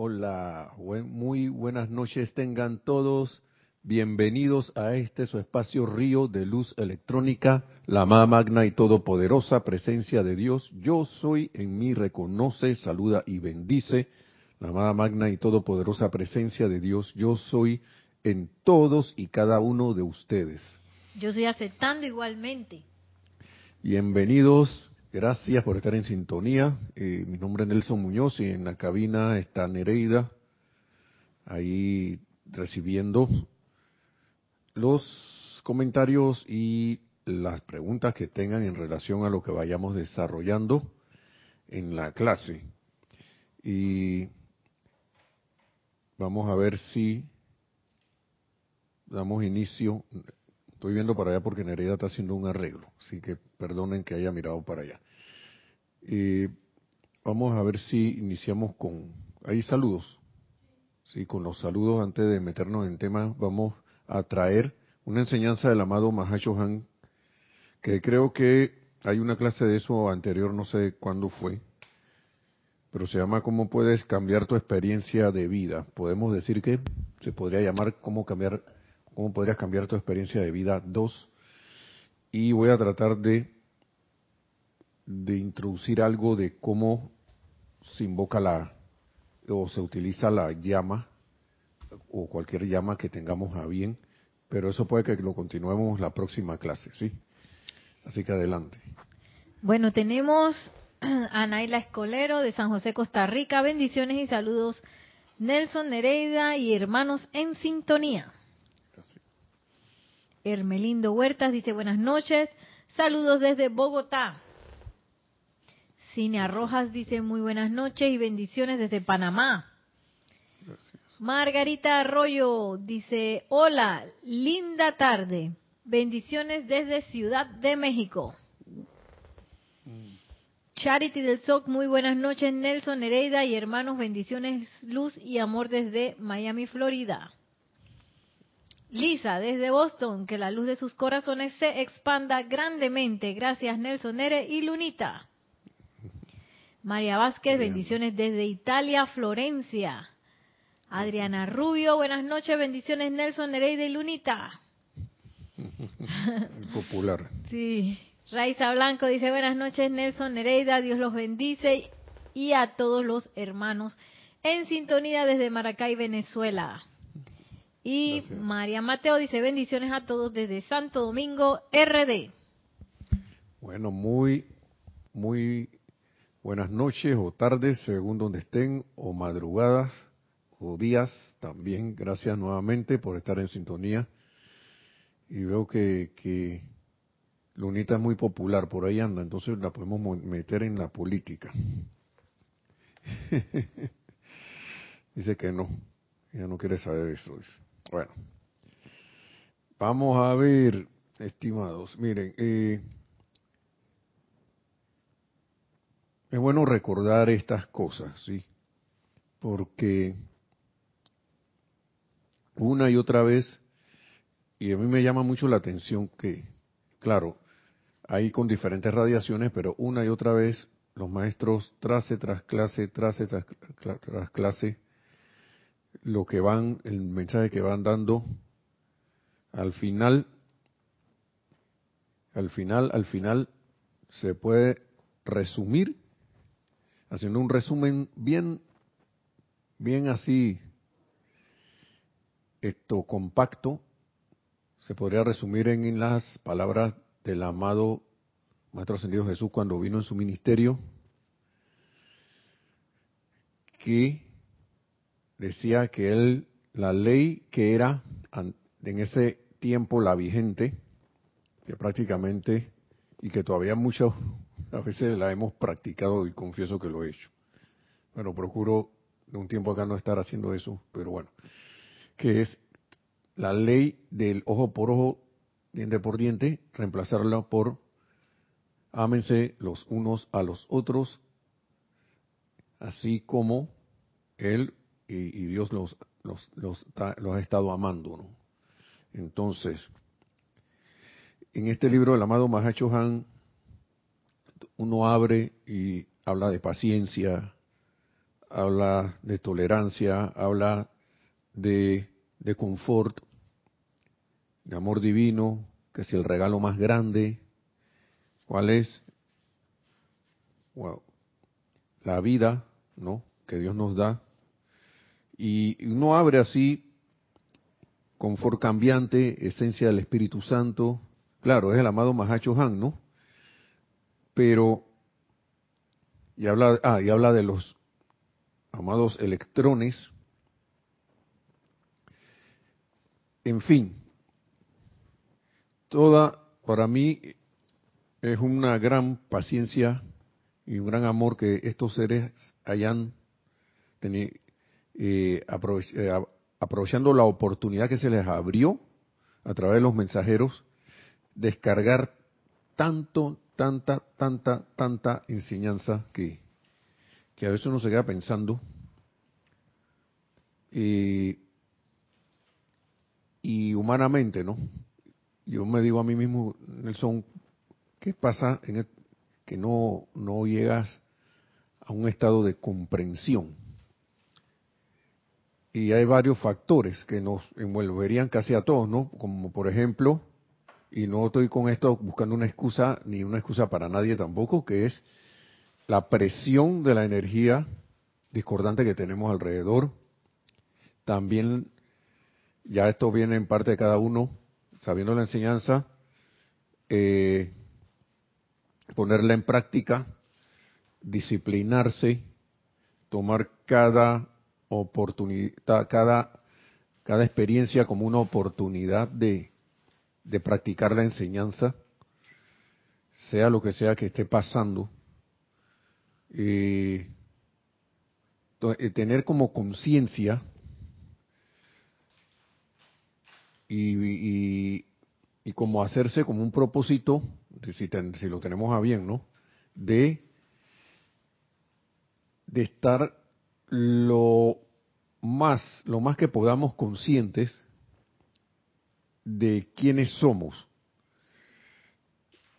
Hola, muy buenas noches tengan todos. Bienvenidos a este su espacio Río de Luz Electrónica, la amada magna y todopoderosa presencia de Dios. Yo soy en mí, reconoce, saluda y bendice la amada magna y todopoderosa presencia de Dios. Yo soy en todos y cada uno de ustedes. Yo estoy aceptando igualmente. Bienvenidos, gracias por estar en sintonía. Eh, mi nombre es Nelson Muñoz y en la cabina está Nereida, ahí recibiendo los comentarios y las preguntas que tengan en relación a lo que vayamos desarrollando en la clase. Y vamos a ver si damos inicio. Estoy viendo para allá porque Nereida está haciendo un arreglo, así que perdonen que haya mirado para allá. y vamos a ver si iniciamos con... Hay saludos. Sí, con los saludos antes de meternos en tema, vamos a traer una enseñanza del amado Mahacho Han, que creo que hay una clase de eso anterior, no sé cuándo fue, pero se llama ¿Cómo puedes cambiar tu experiencia de vida? Podemos decir que se podría llamar ¿Cómo cambiar cómo podrías cambiar tu experiencia de vida 2 y voy a tratar de de introducir algo de cómo se invoca la o se utiliza la llama o cualquier llama que tengamos a bien, pero eso puede que lo continuemos la próxima clase, ¿sí? Así que adelante. Bueno, tenemos a Naila Escolero de San José, Costa Rica. Bendiciones y saludos. Nelson Nereida y hermanos en sintonía. Hermelindo Huertas dice buenas noches. Saludos desde Bogotá. Cine Rojas dice muy buenas noches y bendiciones desde Panamá. Margarita Arroyo dice hola, linda tarde. Bendiciones desde Ciudad de México. Charity del SOC, muy buenas noches Nelson Nereida y hermanos, bendiciones, luz y amor desde Miami, Florida. Lisa, desde Boston, que la luz de sus corazones se expanda grandemente. Gracias, Nelson Nere y Lunita. María Vázquez, bendiciones desde Italia, Florencia. Adriana Rubio, buenas noches, bendiciones Nelson Nereida y Lunita. Popular. Sí. Raiza Blanco dice buenas noches Nelson Nereida, Dios los bendice y a todos los hermanos en sintonía desde Maracay, Venezuela. Y María Mateo dice bendiciones a todos desde Santo Domingo, RD. Bueno, muy, muy buenas noches o tardes, según donde estén, o madrugadas o días también. Gracias nuevamente por estar en sintonía. Y veo que, que Lunita es muy popular, por ahí anda, entonces la podemos meter en la política. dice que no, ella no quiere saber eso. Dice. Bueno, vamos a ver, estimados, miren, eh, es bueno recordar estas cosas, ¿sí? Porque una y otra vez, y a mí me llama mucho la atención que, claro, hay con diferentes radiaciones, pero una y otra vez los maestros, trace tras clase, trace tras, tras clase, lo que van, el mensaje que van dando, al final, al final, al final, se puede resumir, haciendo un resumen bien, bien así, esto compacto, se podría resumir en las palabras del amado Maestro Ascendido Jesús cuando vino en su ministerio, que decía que él, la ley que era en ese tiempo la vigente, que prácticamente, y que todavía muchas a veces la hemos practicado y confieso que lo he hecho. Bueno, procuro de un tiempo acá no estar haciendo eso, pero bueno, que es la ley del ojo por ojo, diente por diente, reemplazarla por ámense los unos a los otros, así como él y, Dios los, los, los, ha estado amando. ¿no? Entonces, en este libro del amado Mahacho Han, uno abre y habla de paciencia, habla de tolerancia, habla de, de confort, de amor divino, que es el regalo más grande. ¿Cuál es? la vida, ¿no? Que Dios nos da. Y uno abre así, confort cambiante, esencia del Espíritu Santo. Claro, es el amado Mahacho Han, ¿no? Pero, y habla, ah, y habla de los amados electrones. En fin, toda, para mí, es una gran paciencia y un gran amor que estos seres hayan tenido, eh, eh aprovechando la oportunidad que se les abrió a través de los mensajeros, descargar tanto, tanta, tanta, tanta enseñanza que, que a veces uno se queda pensando. y humanamente, ¿no? Yo me digo a mí mismo, Nelson, ¿qué pasa en que no, no llegas a un estado de comprensión? Y hay varios factores que nos envolverían casi a todos, ¿no? Como por ejemplo, y no estoy con esto buscando una excusa, ni una excusa para nadie tampoco, que es la presión de la energía discordante que tenemos alrededor. También, ya esto viene en parte de cada uno, sabiendo la enseñanza, eh, ponerla en práctica, disciplinarse, tomar cada oportunidad, cada, cada experiencia como una oportunidad de, de practicar la enseñanza, sea lo que sea que esté pasando, eh, tener como conciencia y, y, como hacerse como un propósito, si, si lo tenemos a bien, ¿no? De, de estar lo más, lo más que podamos conscientes de quiénes somos.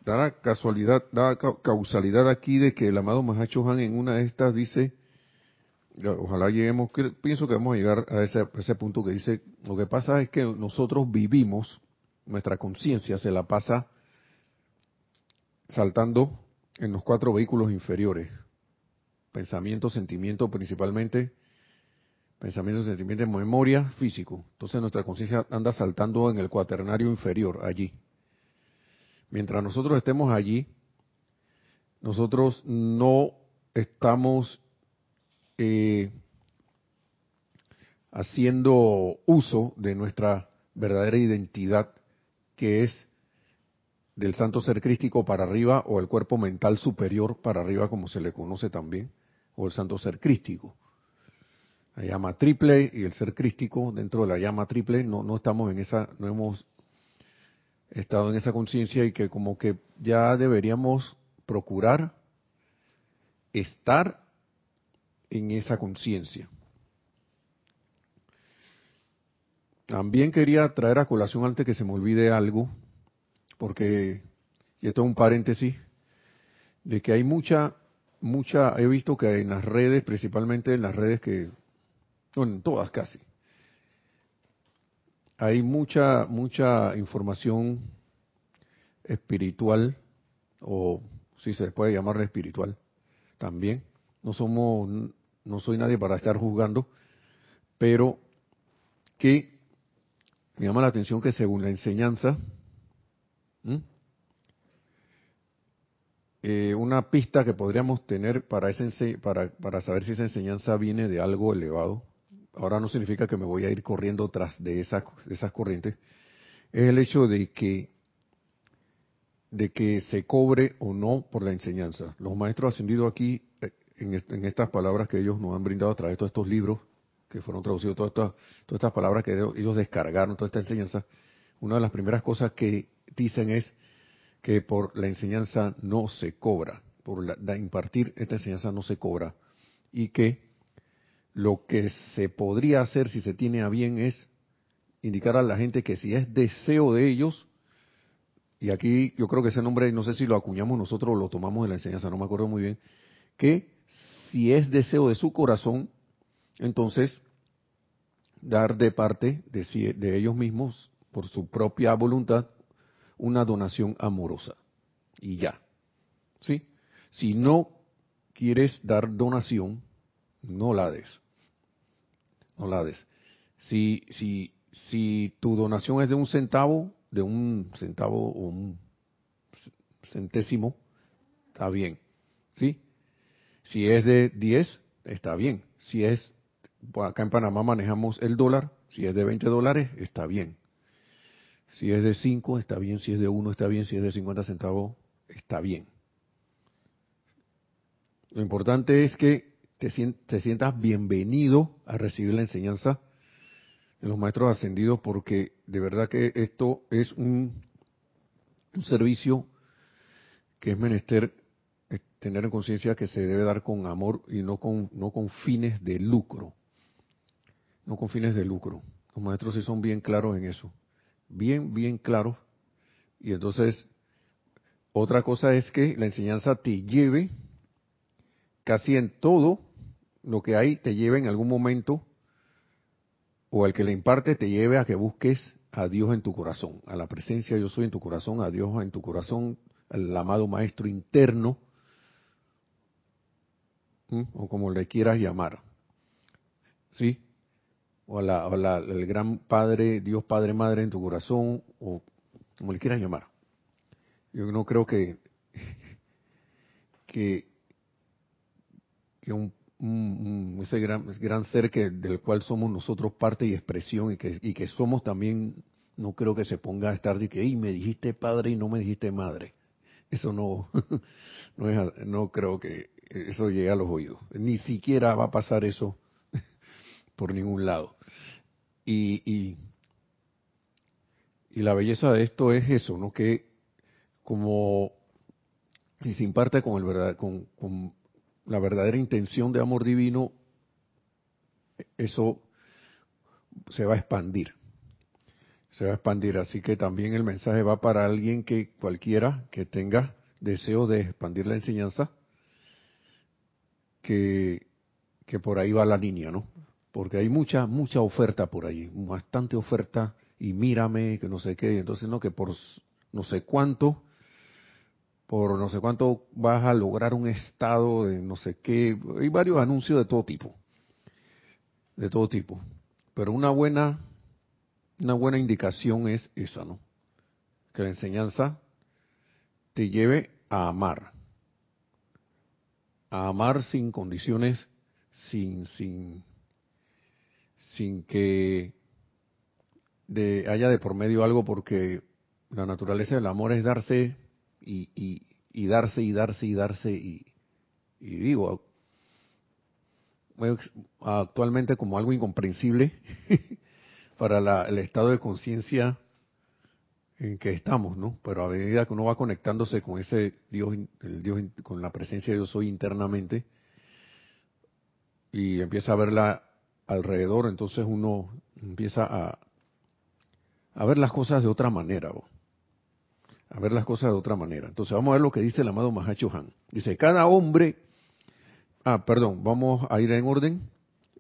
Da la casualidad, da causalidad aquí de que el amado Mahacho Han en una de estas dice, ojalá lleguemos, pienso que vamos a llegar a ese punto que dice, lo que pasa es que nosotros vivimos, nuestra conciencia se la pasa saltando en los cuatro vehículos inferiores, pensamiento, sentimiento principalmente, pensamiento, sentimiento, memoria, físico. Entonces nuestra conciencia anda saltando en el cuaternario inferior, allí. Mientras nosotros estemos allí, nosotros no estamos eh, haciendo uso de nuestra verdadera identidad, que es del santo ser crístico para arriba o el cuerpo mental superior para arriba, como se le conoce también, o el santo ser crístico la llama triple y el ser crístico dentro de la llama triple, no, no estamos en esa, no hemos estado en esa conciencia y que como que ya deberíamos procurar estar en esa conciencia. También quería traer a colación antes que se me olvide algo, porque, y esto es un paréntesis, de que hay mucha, mucha, he visto que en las redes, principalmente en las redes que en todas casi. Hay mucha, mucha información espiritual, o si se puede llamar espiritual, también. No somos, no soy nadie para estar juzgando, pero que me llama la atención que según la enseñanza, una pista que podríamos tener para, ese, para, para saber si esa enseñanza viene de algo elevado, ahora no significa que me voy a ir corriendo tras de esas, esas corrientes, es el hecho de que de que se cobre o no por la enseñanza. Los maestros ascendidos aquí, eh, en, estas palabras que ellos nos han brindado a través de todos estos libros, que fueron traducidos, todas estas, todas estas palabras que ellos descargaron, toda esta enseñanza, una de las primeras cosas que dicen es que por la enseñanza no se cobra, por la impartir esta enseñanza no se cobra, y que lo que se podría hacer si se tiene a bien es indicar a la gente que si es deseo de ellos, y aquí yo creo que ese nombre, no sé si lo acuñamos nosotros o lo tomamos de la enseñanza, no me acuerdo muy bien, que si es deseo de su corazón, entonces dar de parte de, de ellos mismos, por su propia voluntad, una donación amorosa. Y ya. ¿Sí? Si no quieres dar donación, no la des. No la des. Si, si, si tu donación es de un centavo, de un centavo o un centésimo, está bien. ¿Sí? Si es de 10, está bien. Si es, acá en Panamá manejamos el dólar, si es de 20 dólares, está bien. Si es de 5, está bien. Si es de 1, está bien. Si es de 50 centavos, está bien. Lo importante es que te, sientas bienvenido a recibir la enseñanza de los maestros ascendidos porque de verdad que esto es un, un servicio que es menester tener en conciencia que se debe dar con amor y no con, no con fines de lucro. No con fines de lucro. Los maestros sí son bien claros en eso. Bien, bien claros. Y entonces, otra cosa es que la enseñanza te lleve casi en todo lo que hay, te lleve en algún momento, o el que le imparte te lleve a que busques a Dios en tu corazón, a la presencia yo soy en tu corazón, a Dios en tu corazón, al amado Maestro interno, o como le quieras llamar, ¿sí? O, la, el gran Padre, Dios Padre Madre en tu corazón, o como le quieras llamar. Yo no creo que, que, que un, ese gran, gran ser que del cual somos nosotros parte y expresión y que, y que somos también, no creo que se ponga a estar de que, y me dijiste padre y no me dijiste madre. Eso no, no, es, no creo que eso llegue a los oídos. Ni siquiera va a pasar eso por ningún lado. Y, y, la belleza de esto es eso, ¿no? Que como y se imparte con, el verdad, con, con la verdadera intención de amor divino, eso se va a expandir. Se va a expandir. Así que también el mensaje va para alguien que cualquiera que tenga deseo de expandir la enseñanza, que, que por ahí va la línea, ¿no? Porque hay mucha, mucha oferta por ahí, bastante oferta, y mírame, que no sé qué, entonces no, que por no sé cuánto, por no sé cuánto vas a lograr un estado de no sé qué, hay varios anuncios de todo tipo, de todo tipo, pero una buena, una buena indicación es esa, ¿no? Que la enseñanza te lleve a amar, a amar sin condiciones, sin, sin, sin que haya de por medio algo, porque la naturaleza del amor es darse y, darse y darse y darse y, digo, actualmente como algo incomprensible para el estado de conciencia en que estamos, ¿no? Pero a medida que uno va conectándose con ese Dios, el Dios, con la presencia de Dios soy internamente, y empieza a verla alrededor, entonces uno empieza a, ver las cosas de otra manera, a ver las cosas de otra manera. Entonces vamos a ver lo que dice el amado Mahacho Han. Dice, cada hombre, ah, perdón, vamos a ir en orden.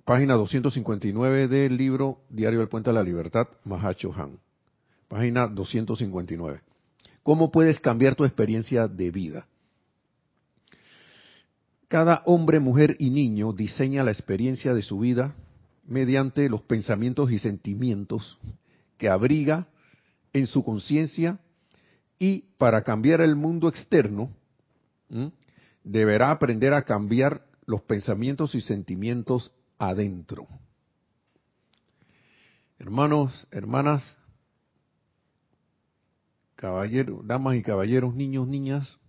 Página 259 del libro Diario del Puente de la Libertad, Mahacho Han página 259. ¿Cómo puedes cambiar tu experiencia de vida? Cada hombre, mujer y niño diseña la experiencia de su vida mediante los pensamientos y sentimientos que abriga en su conciencia y para cambiar el mundo externo deberá aprender a cambiar los pensamientos y sentimientos adentro. Hermanos, hermanas, caballeros, damas y caballeros, niños, niñas,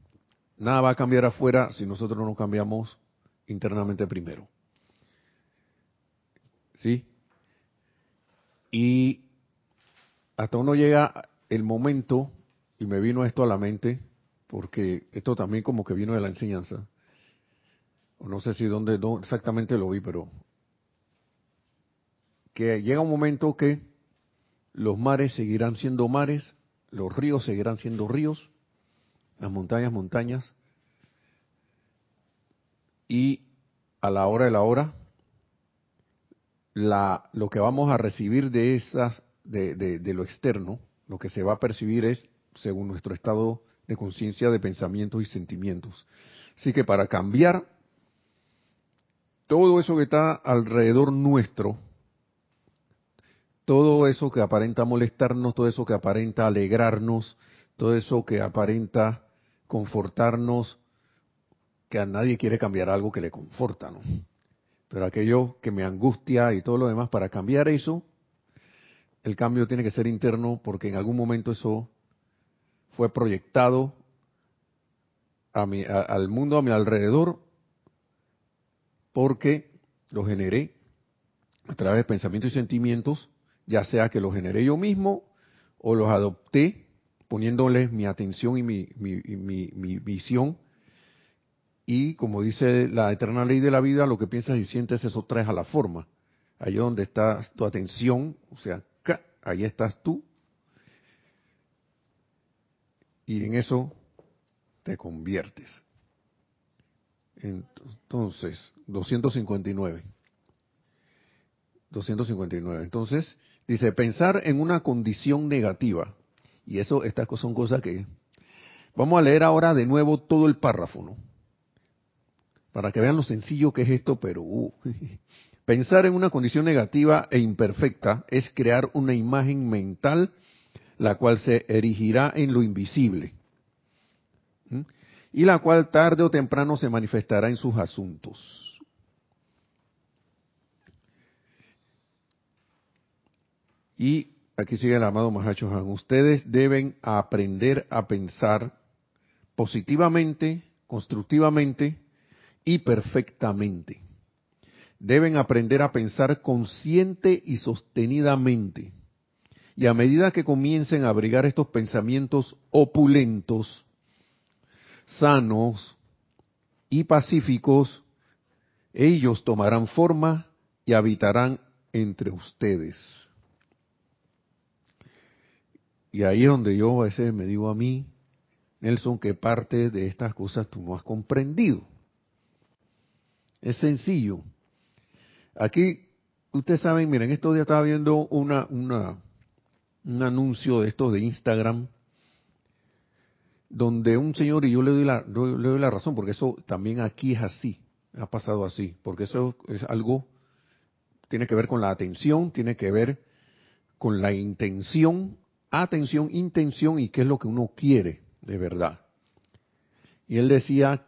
nada va a cambiar afuera si nosotros no cambiamos internamente primero. ¿Sí? Y hasta uno llega el momento, y me vino esto a la mente, porque esto también como que vino de la enseñanza, no sé si dónde exactamente lo vi, pero que llega un momento que los mares seguirán siendo mares los ríos seguirán siendo ríos, las montañas montañas, y a la hora de la hora, la, lo que vamos a recibir de esas, de, de, lo externo, lo que se va a percibir es según nuestro estado de conciencia, de pensamientos y sentimientos. Así que para cambiar todo eso que está alrededor nuestro, todo eso que aparenta molestarnos, todo eso que aparenta alegrarnos, todo eso que aparenta confortarnos, que a nadie quiere cambiar algo que le conforta, ¿no? Pero aquello que me angustia y todo lo demás, para cambiar eso, el cambio tiene que ser interno porque en algún momento eso fue proyectado a mi, al mundo a mi alrededor porque lo generé a través de pensamientos y sentimientos, ya sea que los generé yo mismo o los adopté poniéndoles mi atención y mi, mi, mi visión y como dice la eterna ley de la vida, lo que piensas y sientes, eso traes a la forma. Ahí donde está tu atención, o sea, ahí estás tú. Y en eso te conviertes. Entonces, 259. 259. Entonces, dice, pensar en una condición negativa. Y eso, estas son cosas que... Vamos a leer ahora de nuevo todo el párrafo, ¿no? Para que vean lo sencillo que es esto, pero uh, pensar en una condición negativa e imperfecta es crear una imagen mental la cual se erigirá en lo invisible y la cual tarde o temprano se manifestará en sus asuntos. Y aquí sigue el amado Mahacho Han. Ustedes deben aprender a pensar positivamente, constructivamente, y perfectamente. Deben aprender a pensar consciente y sostenidamente. Y a medida que comiencen a abrigar estos pensamientos opulentos, sanos y pacíficos, ellos tomarán forma y habitarán entre ustedes. Y ahí es donde yo a veces me digo a mí, Nelson, que parte de estas cosas tú no has comprendido. Es sencillo. Aquí, ustedes saben, miren, estos días estaba viendo un anuncio de estos de Instagram, donde un señor, y yo le doy, la, le doy la razón, porque eso también aquí es así, ha pasado así, porque eso es algo, tiene que ver con la atención, tiene que ver con la intención, atención, intención y qué es lo que uno quiere de verdad. Y él decía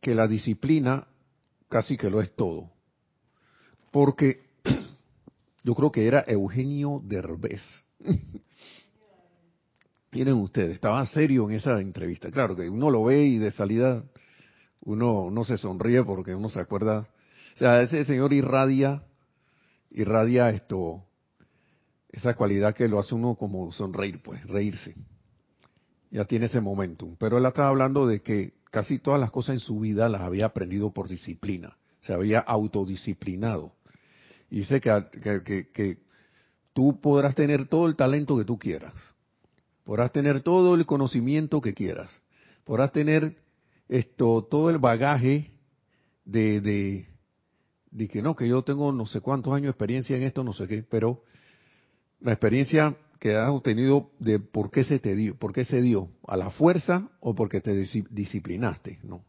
que la disciplina casi que lo es todo. Porque yo creo que era Eugenio Derbez. Miren ustedes, estaba serio en esa entrevista. Claro que uno lo ve y de salida uno no se sonríe porque uno se acuerda. O sea, ese señor irradia, irradia esto, esa cualidad que lo hace uno como sonreír, pues, reírse. Ya tiene ese momentum. Pero él estaba hablando de que casi todas las cosas en su vida las había aprendido por disciplina, se había autodisciplinado. Y dice que, que, tú podrás tener todo el talento que tú quieras, podrás tener todo el conocimiento que quieras, podrás tener esto, todo el bagaje de, de, de que no, que yo tengo no sé cuántos años de experiencia en esto, no sé qué, pero la experiencia que has obtenido de por qué se te dio, por qué se dio, a la fuerza o porque te disciplinaste, ¿no?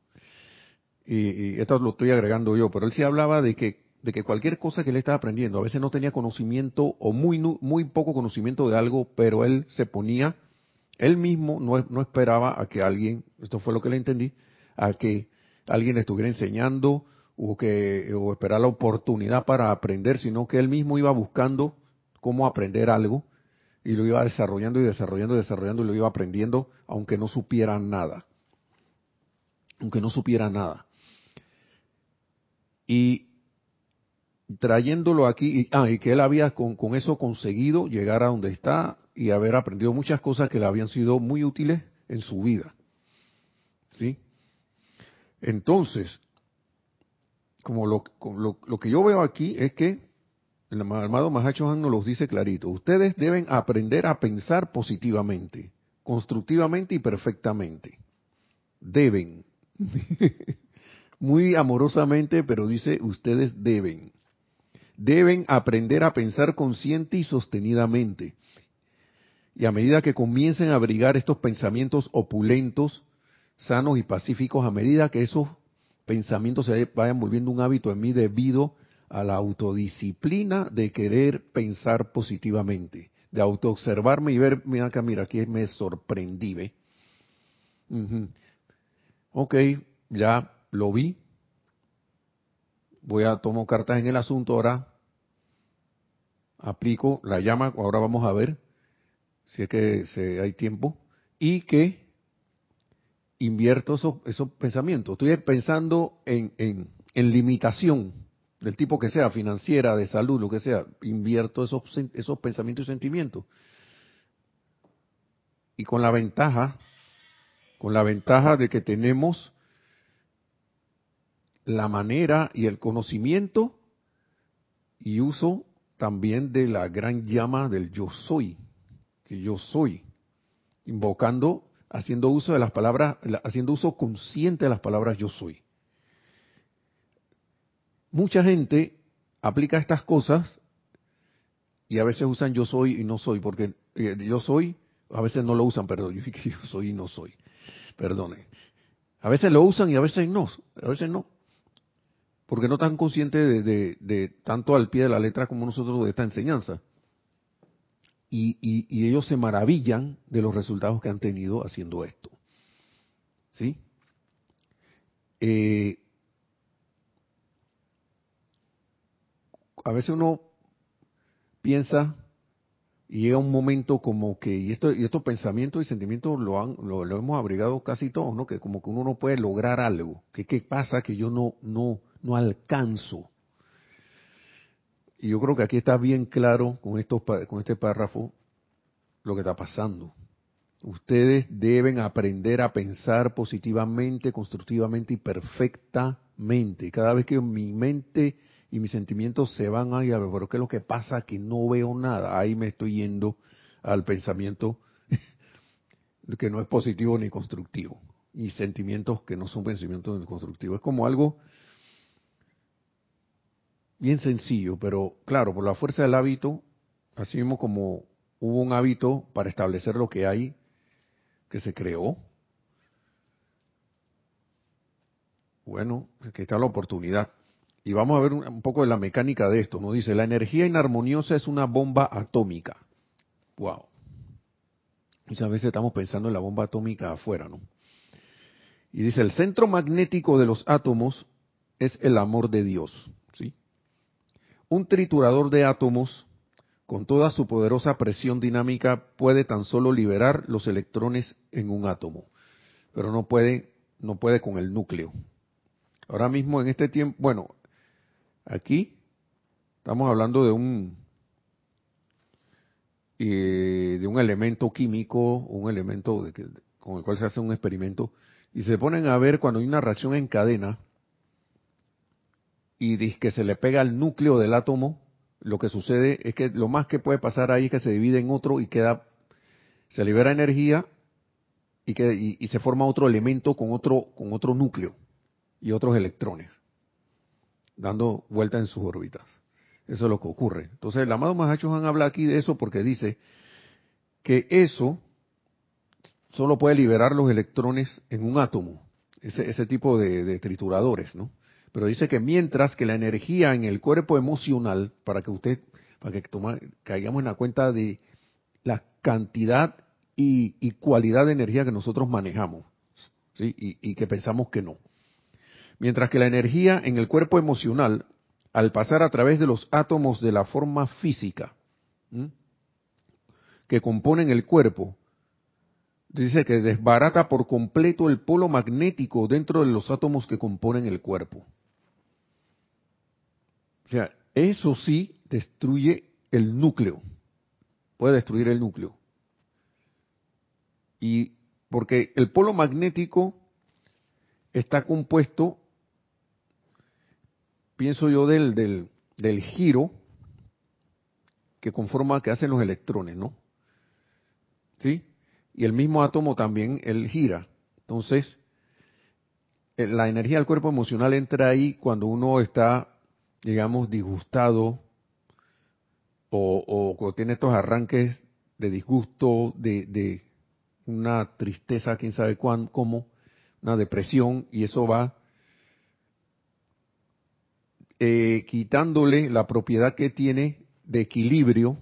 Y, esto lo estoy agregando yo, pero él sí hablaba de que de que cualquier cosa que él estaba aprendiendo, a veces no tenía conocimiento o muy muy poco conocimiento de algo, pero él se ponía, él mismo no, no esperaba a que alguien, esto fue lo que le entendí, a que alguien le estuviera enseñando o que o esperar la oportunidad para aprender, sino que él mismo iba buscando cómo aprender algo y lo iba desarrollando y desarrollando y desarrollando y lo iba aprendiendo, aunque no supiera nada. Aunque no supiera nada. Y trayéndolo aquí, y, ah, y que él había con, con eso conseguido llegar a donde está y haber aprendido muchas cosas que le habían sido muy útiles en su vida. ¿Sí? Entonces, como lo, lo, lo que yo veo aquí es que el amado Mahacho Han nos los dice clarito. Ustedes deben aprender a pensar positivamente, constructivamente y perfectamente. Deben. muy amorosamente, pero dice, ustedes deben. Deben aprender a pensar consciente y sostenidamente. Y a medida que comiencen a abrigar estos pensamientos opulentos, sanos y pacíficos, a medida que esos pensamientos se vayan volviendo un hábito en mí debido a la autodisciplina de querer pensar positivamente, de autoobservarme y ver, mira acá, mira, aquí me sorprendí, ¿ve? Ok, ya lo vi. Voy a tomar cartas en el asunto ahora. Aplico la llama, ahora vamos a ver si es que hay tiempo. Y que invierto esos, esos pensamientos. Estoy pensando en, en, en limitación del tipo que sea, financiera, de salud, lo que sea, invierto esos, esos pensamientos y sentimientos. Y con la ventaja, con la ventaja de que tenemos la manera y el conocimiento y uso también de la gran llama del yo soy, que yo soy, invocando, haciendo uso de las palabras, haciendo uso consciente de las palabras yo soy mucha gente aplica estas cosas y a veces usan yo soy y no soy, porque eh, yo soy, a veces no lo usan, perdón, yo yo soy y no soy, perdone. A veces lo usan y a veces no, a veces no, porque no están conscientes de, tanto al pie de la letra como nosotros de esta enseñanza. Y, y, ellos se maravillan de los resultados que han tenido haciendo esto. ¿Sí? Eh, a veces uno piensa y llega un momento como que, y, esto, y estos pensamientos y sentimientos lo, han, lo, hemos abrigado casi todos, ¿no? Que como que uno no puede lograr algo. que qué pasa que yo no, no, no alcanzo? Y yo creo que aquí está bien claro con, estos, con este párrafo lo que está pasando. Ustedes deben aprender a pensar positivamente, constructivamente y perfectamente. Cada vez que mi mente y mis sentimientos se van ahí a ver, pero ¿qué es lo que pasa? Que no veo nada. Ahí me estoy yendo al pensamiento que no es positivo ni constructivo. Y sentimientos que no son pensamientos ni constructivos. Es como algo bien sencillo, pero claro, por la fuerza del hábito, así mismo como hubo un hábito para establecer lo que hay, que se creó, bueno, aquí está la oportunidad. Y vamos a ver un, poco de la mecánica de esto. Nos dice, la energía inarmoniosa es una bomba atómica. Wow. Muchas veces estamos pensando en la bomba atómica afuera, ¿no? Y dice, el centro magnético de los átomos es el amor de Dios, ¿sí? Un triturador de átomos, con toda su poderosa presión dinámica, puede tan solo liberar los electrones en un átomo, pero no puede, no puede con el núcleo. Ahora mismo en este tiempo, bueno, Aquí estamos hablando de un eh, de un elemento químico, un elemento con el cual se hace un experimento, y se ponen a ver cuando hay una reacción en cadena y que se le pega al núcleo del átomo, lo que sucede es que lo más que puede pasar ahí es que se divide en otro y queda, se libera energía y, que, y se forma otro elemento con otro, con otro núcleo y otros electrones dando vuelta en sus órbitas. Eso es lo que ocurre. Entonces, el amado han habla aquí de eso porque dice que eso solo puede liberar los electrones en un átomo, ese, ese tipo de, trituradores, ¿no? Pero dice que mientras que la energía en el cuerpo emocional, para que usted, para que toma, caigamos en la cuenta de la cantidad y, cualidad de energía que nosotros manejamos, ¿sí? y que pensamos que no. Mientras que la energía en el cuerpo emocional, al pasar a través de los átomos de la forma física que componen el cuerpo, dice que desbarata por completo el polo magnético dentro de los átomos que componen el cuerpo. O sea, eso sí destruye el núcleo, puede destruir el núcleo. Y porque el polo magnético está compuesto pienso yo del, del, del giro que conforma, que hacen los electrones, ¿no? ¿Sí? Y el mismo átomo también, él gira. Entonces, eh, la energía del cuerpo emocional entra ahí cuando uno está, digamos, disgustado o, o, tiene estos arranques de disgusto, de, de una tristeza, quién sabe cuán, cómo, una depresión, y eso va eh, quitándole la propiedad que tiene de equilibrio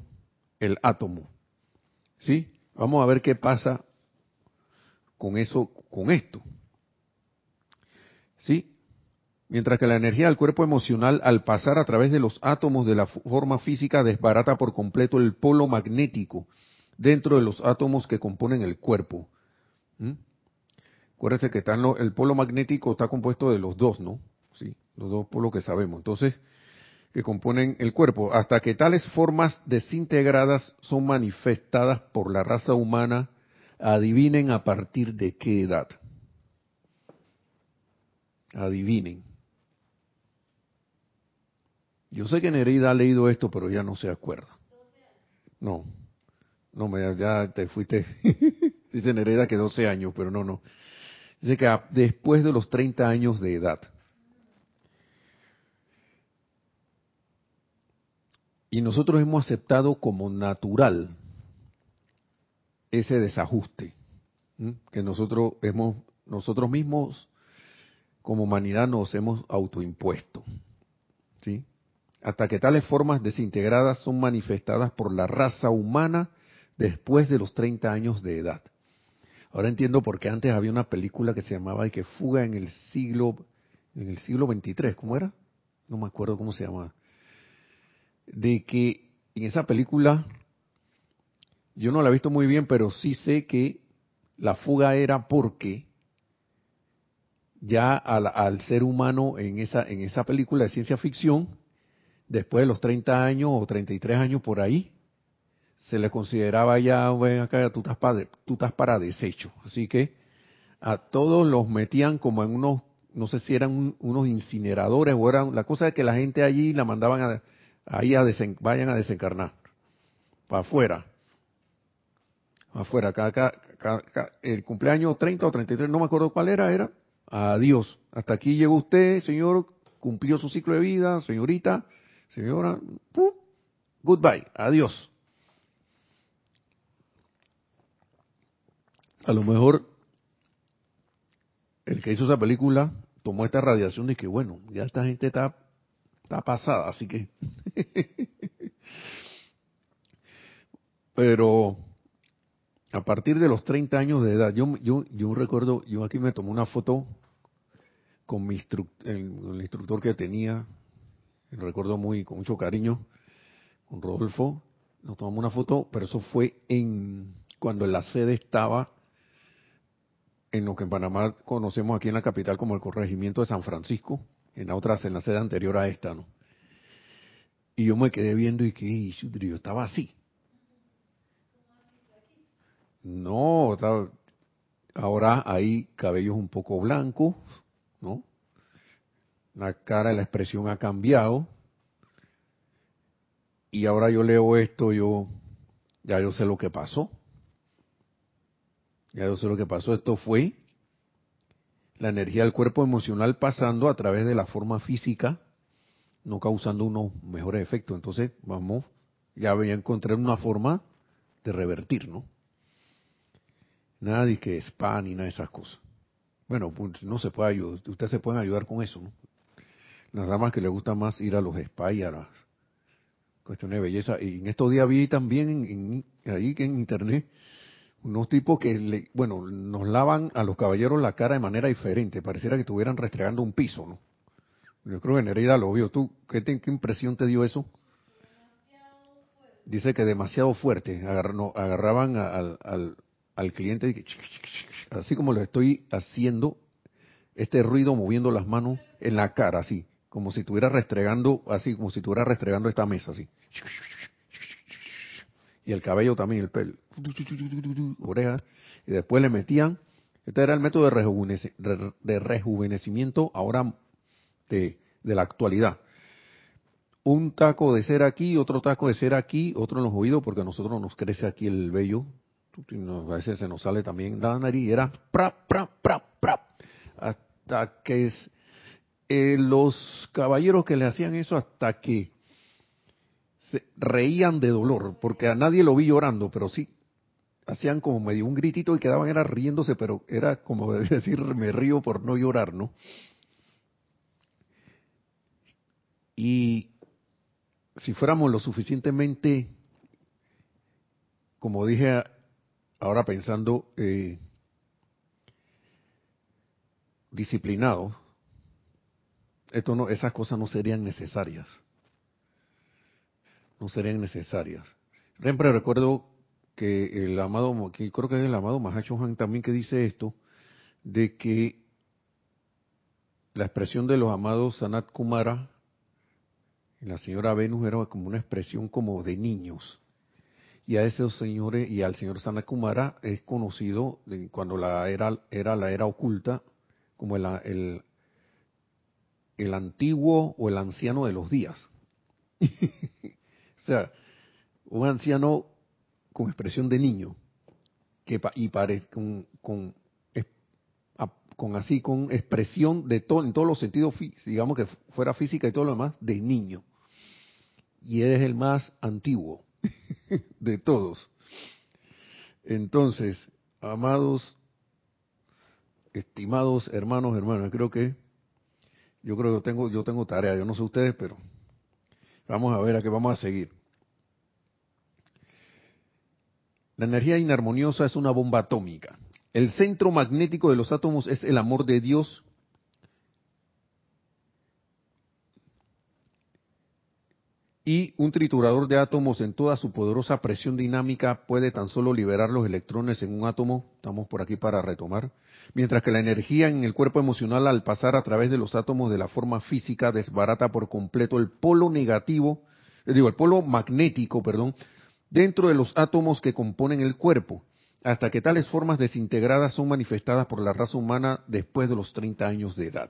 el átomo. ¿Sí? Vamos a ver qué pasa con eso, con esto. ¿Sí? Mientras que la energía del cuerpo emocional, al pasar a través de los átomos de la forma física, desbarata por completo el polo magnético dentro de los átomos que componen el cuerpo. ¿Mm? Acuérdense que el polo magnético está compuesto de los dos, ¿no? Los dos polos que sabemos. Entonces, que componen el cuerpo, hasta que tales formas desintegradas son manifestadas por la raza humana, adivinen a partir de qué edad. Adivinen. Yo sé que Nereida ha leído esto, pero ya no se acuerda. No, no, ya te fuiste. Dice Nereida que 12 años, pero no, no. Dice que después de los 30 años de edad. Y nosotros hemos aceptado como natural ese desajuste que nosotros hemos, nosotros mismos como humanidad nos hemos autoimpuesto. ¿sí? Hasta que tales formas desintegradas son manifestadas por la raza humana después de los 30 años de edad. Ahora entiendo por qué antes había una película que se llamaba y que fuga en el siglo en el siglo 23, ¿cómo era? No me acuerdo cómo se llamaba. De que en esa película yo no la he visto muy bien, pero sí sé que la fuga era porque ya al, ser humano en esa, en esa película de ciencia ficción, después de los 30 años o 33 años por ahí, se le consideraba ya, ven acá, tú estás, para, tú estás para desecho. Así que a todos los metían como en unos, no sé si eran unos incineradores o eran, la cosa es que la gente allí la mandaban a, ahí vayan a desencarnar, para afuera. Afuera, acá, el cumpleaños 30 o 33, no me acuerdo cuál era, era Adiós. Hasta aquí llegó usted, señor, cumplió su ciclo de vida, señorita, señora. Goodbye, adiós. A lo mejor el que hizo esa película tomó esta radiación y que bueno, ya esta gente está, está pasada, así que... Pero a partir de los 30 años de edad, yo, yo, yo recuerdo, yo aquí me tomé una foto con mi el, instructor que tenía, recuerdo muy con mucho cariño, con Rodolfo, nos tomamos una foto, pero eso fue en cuando la sede estaba en lo que en Panamá conocemos aquí en la capital como el corregimiento de San Francisco, en la otra, en la sede anterior a esta, ¿no? Y yo me quedé viendo y que yo estaba así. No, ahora hay cabellos un poco blancos, ¿no? La cara, la expresión ha cambiado. Y ahora yo leo esto, yo ya yo sé lo que pasó. Ya yo sé lo que pasó. Esto fue la energía del cuerpo emocional pasando a través de la forma física, no causando unos mejores efectos. Entonces, vamos, ya voy a encontrar una forma de revertir, ¿no? Nada de que spa ni nada de esas cosas. Bueno, pues no se puede ayudar, ustedes se pueden ayudar con eso, ¿no? Las damas que les gusta más ir a los spa y a las cuestiones de belleza. Y en estos días vi también en, ahí en internet unos tipos que, le, bueno, nos lavan a los caballeros la cara de manera diferente. Pareciera que estuvieran restregando un piso, ¿no? Yo creo que Nereida lo vio. ¿Tú qué, qué impresión te dio eso? Dice que demasiado fuerte. agarraban al, al, al cliente, así como lo estoy haciendo, este ruido moviendo las manos en la cara, así, como si estuviera restregando, así como si estuviera restregando esta mesa, así. Y el cabello también, el pelo, oreja, y después le metían, este era el método de, rejuvenecimiento ahora de, de la actualidad. Un taco de cera aquí, otro taco de cera aquí, otro en los oídos, porque a nosotros nos crece aquí el vello. A veces se nos sale también la nariz, era pra, pra, hasta que eh, los caballeros que le hacían eso hasta que se reían de dolor, porque a nadie lo vi llorando, pero sí hacían como medio un gritito y quedaban era riéndose, pero era como decir me río por no llorar, ¿no? Y si fuéramos lo suficientemente, como dije ahora pensando, eh, disciplinados, esto no, esas cosas no serían necesarias. No serían necesarias. Siempre recuerdo que el amado, que creo que es el amado Mahacho Han también que dice esto, de que la expresión de los amados Sanat Kumara y la señora Venus era como una expresión como de niños. Y a esos señores, y al señor Sanat Kumara es conocido cuando la era, era la era oculta como el, el, el antiguo o el anciano de los días. o sea, un anciano con expresión de niño, que y parece con, con, así con expresión de todo en todos los sentidos, digamos que fuera física y todo lo demás de niño. Y es el más antiguo de todos. Entonces, amados, estimados hermanos, hermanas, creo que yo creo que tengo yo tengo tarea, yo no sé ustedes, pero vamos a ver a qué vamos a seguir. La energía inarmoniosa es una bomba atómica. El centro magnético de los átomos es el amor de Dios. Y un triturador de átomos en toda su poderosa presión dinámica puede tan solo liberar los electrones en un átomo, estamos por aquí para retomar, mientras que la energía en el cuerpo emocional al pasar a través de los átomos de la forma física desbarata por completo el polo negativo, digo, el polo magnético, perdón, dentro de los átomos que componen el cuerpo, hasta que tales formas desintegradas son manifestadas por la raza humana después de los 30 años de edad.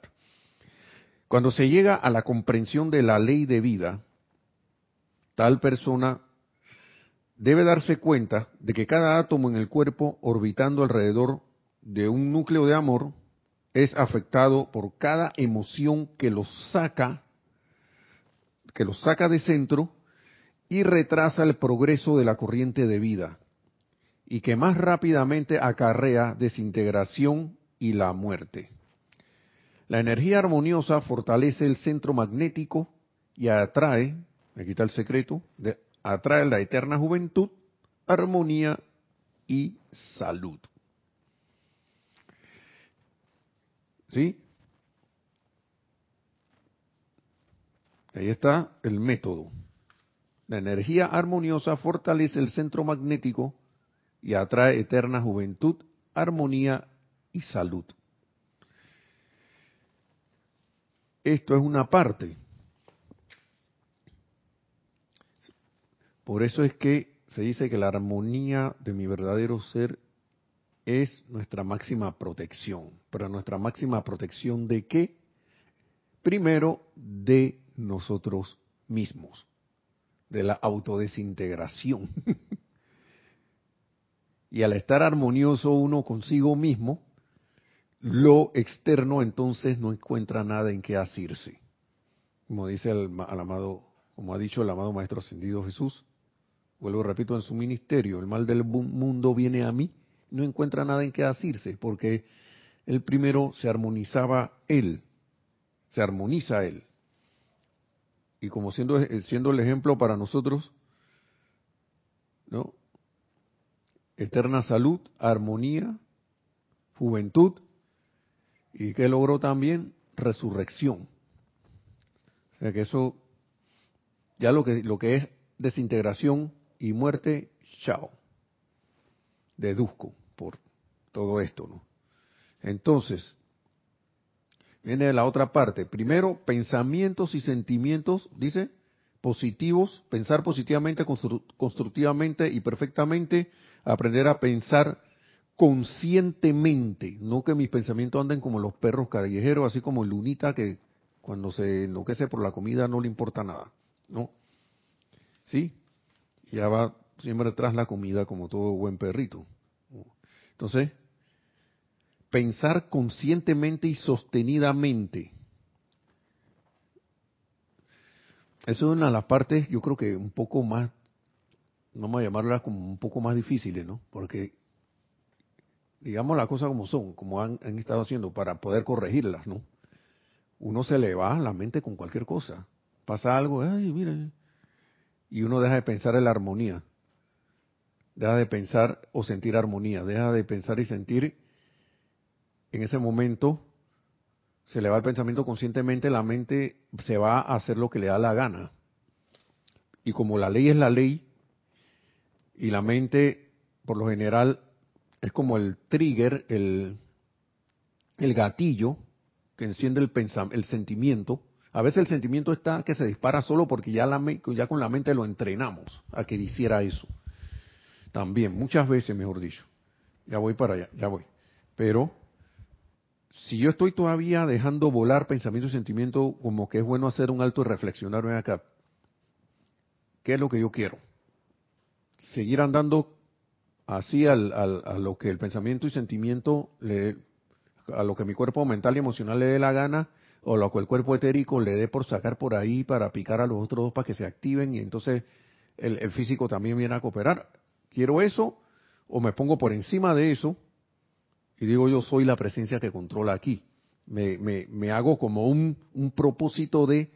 Cuando se llega a la comprensión de la ley de vida, tal persona debe darse cuenta de que cada átomo en el cuerpo orbitando alrededor de un núcleo de amor es afectado por cada emoción que los saca que los saca de centro y retrasa el progreso de la corriente de vida y que más rápidamente acarrea desintegración y la muerte. La energía armoniosa fortalece el centro magnético y atrae, me quita el secreto, atrae la eterna juventud, armonía y salud. ¿Sí? Ahí está el método. La energía armoniosa fortalece el centro magnético y atrae eterna juventud, armonía y salud. Esto es una parte. Por eso es que se dice que la armonía de mi verdadero ser es nuestra máxima protección. Pero nuestra máxima protección de qué? Primero, de nosotros mismos de la autodesintegración. y al estar armonioso uno consigo mismo, lo externo entonces no encuentra nada en qué asirse. Como dice el, amado, como ha dicho el amado Maestro Ascendido Jesús, vuelvo repito en su ministerio, el mal del mundo viene a mí, no encuentra nada en qué asirse, porque él primero se armonizaba él, se armoniza él y como siendo, siendo el ejemplo para nosotros, ¿no? Eterna salud, armonía, juventud, y que logró también resurrección. O sea que eso, ya lo que, lo que es desintegración y muerte, chao. Deduzco por todo esto, ¿no? Entonces, Viene la otra parte. Primero, pensamientos y sentimientos, dice, positivos, pensar positivamente, constructivamente y perfectamente, aprender a pensar conscientemente, no que mis pensamientos anden como los perros callejeros, así como Lunita que cuando se enloquece por la comida no le importa nada, ¿no? ¿Sí? Ya va siempre tras la comida como todo buen perrito. Entonces, pensar conscientemente y sostenidamente. Eso es una de las partes, yo creo que un poco más, vamos a llamarlas como un poco más difíciles, ¿no? Porque, digamos las cosas como son, como han, han estado haciendo, para poder corregirlas, ¿no? Uno se le va a la mente con cualquier cosa. Pasa algo, ay, mira, y uno deja de pensar en la armonía. Deja de pensar o sentir armonía, deja de pensar y sentir en ese momento se le va el pensamiento conscientemente, la mente se va a hacer lo que le da la gana. Y como la ley es la ley, y la mente, por lo general, es como el trigger, el, el gatillo que enciende el, el sentimiento. A veces el sentimiento está que se dispara solo porque ya, la, ya con la mente lo entrenamos a que hiciera eso. También, muchas veces, mejor dicho. Ya voy para allá, ya voy. Pero si yo estoy todavía dejando volar pensamiento y sentimiento, como que es bueno hacer un alto y reflexionar, ven acá, ¿qué es lo que yo quiero? ¿Seguir andando así al, a lo que el pensamiento y sentimiento, le, a lo que mi cuerpo mental y emocional le dé la gana, o lo que el cuerpo etérico le dé por sacar por ahí para picar a los otros dos para que se activen y entonces el, físico también viene a cooperar? ¿Quiero eso? ¿O me pongo por encima de eso? y digo yo soy la presencia que controla aquí. Me, me, me hago como un, un, propósito de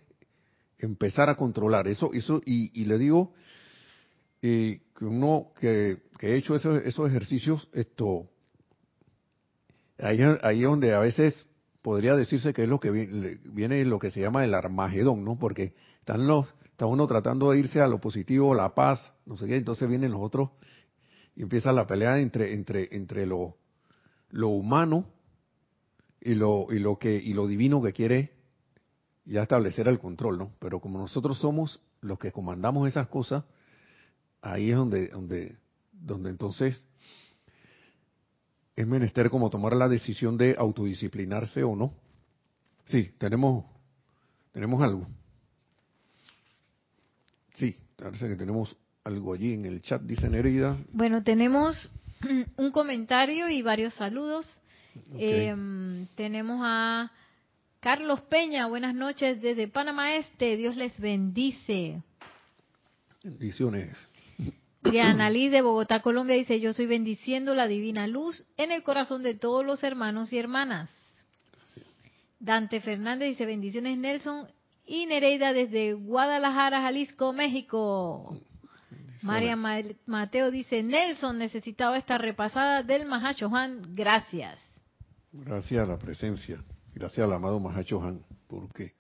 empezar a controlar eso, eso y, y le digo eh, que uno que, que he hecho esos, esos, ejercicios, esto, ahí, ahí donde a veces podría decirse que es lo que viene, lo que se llama el armagedón, ¿no? Porque están los, está uno tratando de irse a lo positivo, la paz, no sé qué, entonces vienen los otros y empieza la pelea entre, entre, entre lo, lo humano y lo, y lo que y lo divino que quiere ya establecer el control, ¿no? Pero como nosotros somos los que comandamos esas cosas, ahí es donde donde donde entonces es menester como tomar la decisión de autodisciplinarse o no. Sí, tenemos tenemos algo. Sí, parece que tenemos algo allí en el chat, dice Nereida. Bueno, tenemos un comentario y varios saludos. Em, tenemos a Carlos Peña, buenas noches desde Panamá Este, Dios les bendice. Bendiciones. Diana Liz de Bogotá, Colombia dice, yo soy bendiciendo la divina luz en el corazón de todos los hermanos y hermanas. Dante Fernández dice, bendiciones Nelson y Nereida desde Guadalajara, Jalisco, México. María Mateo dice, Nelson necesitaba esta repasada del Mahacho Han, gracias. Gracias a la presencia, gracias al amado Mahacho Han, porque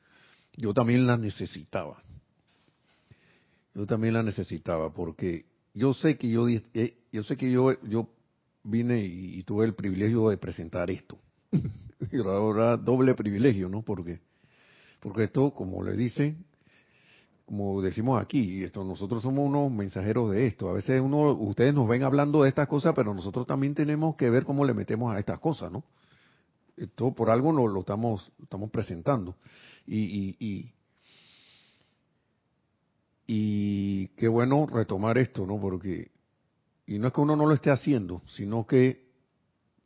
yo también la necesitaba. Yo también la necesitaba, porque yo sé que yo, eh, yo sé que yo, yo vine y, tuve el privilegio de presentar esto. y ahora doble privilegio, ¿no? Porque, porque esto, como le dicen, como decimos aquí, esto, nosotros somos unos mensajeros de esto. A veces uno, ustedes nos ven hablando de estas cosas, pero nosotros también tenemos que ver cómo le metemos a estas cosas, ¿no? Esto por algo nos lo estamos, estamos presentando. Y, y, y, y qué bueno retomar esto, ¿no? Porque, y no es que uno no lo esté haciendo, sino que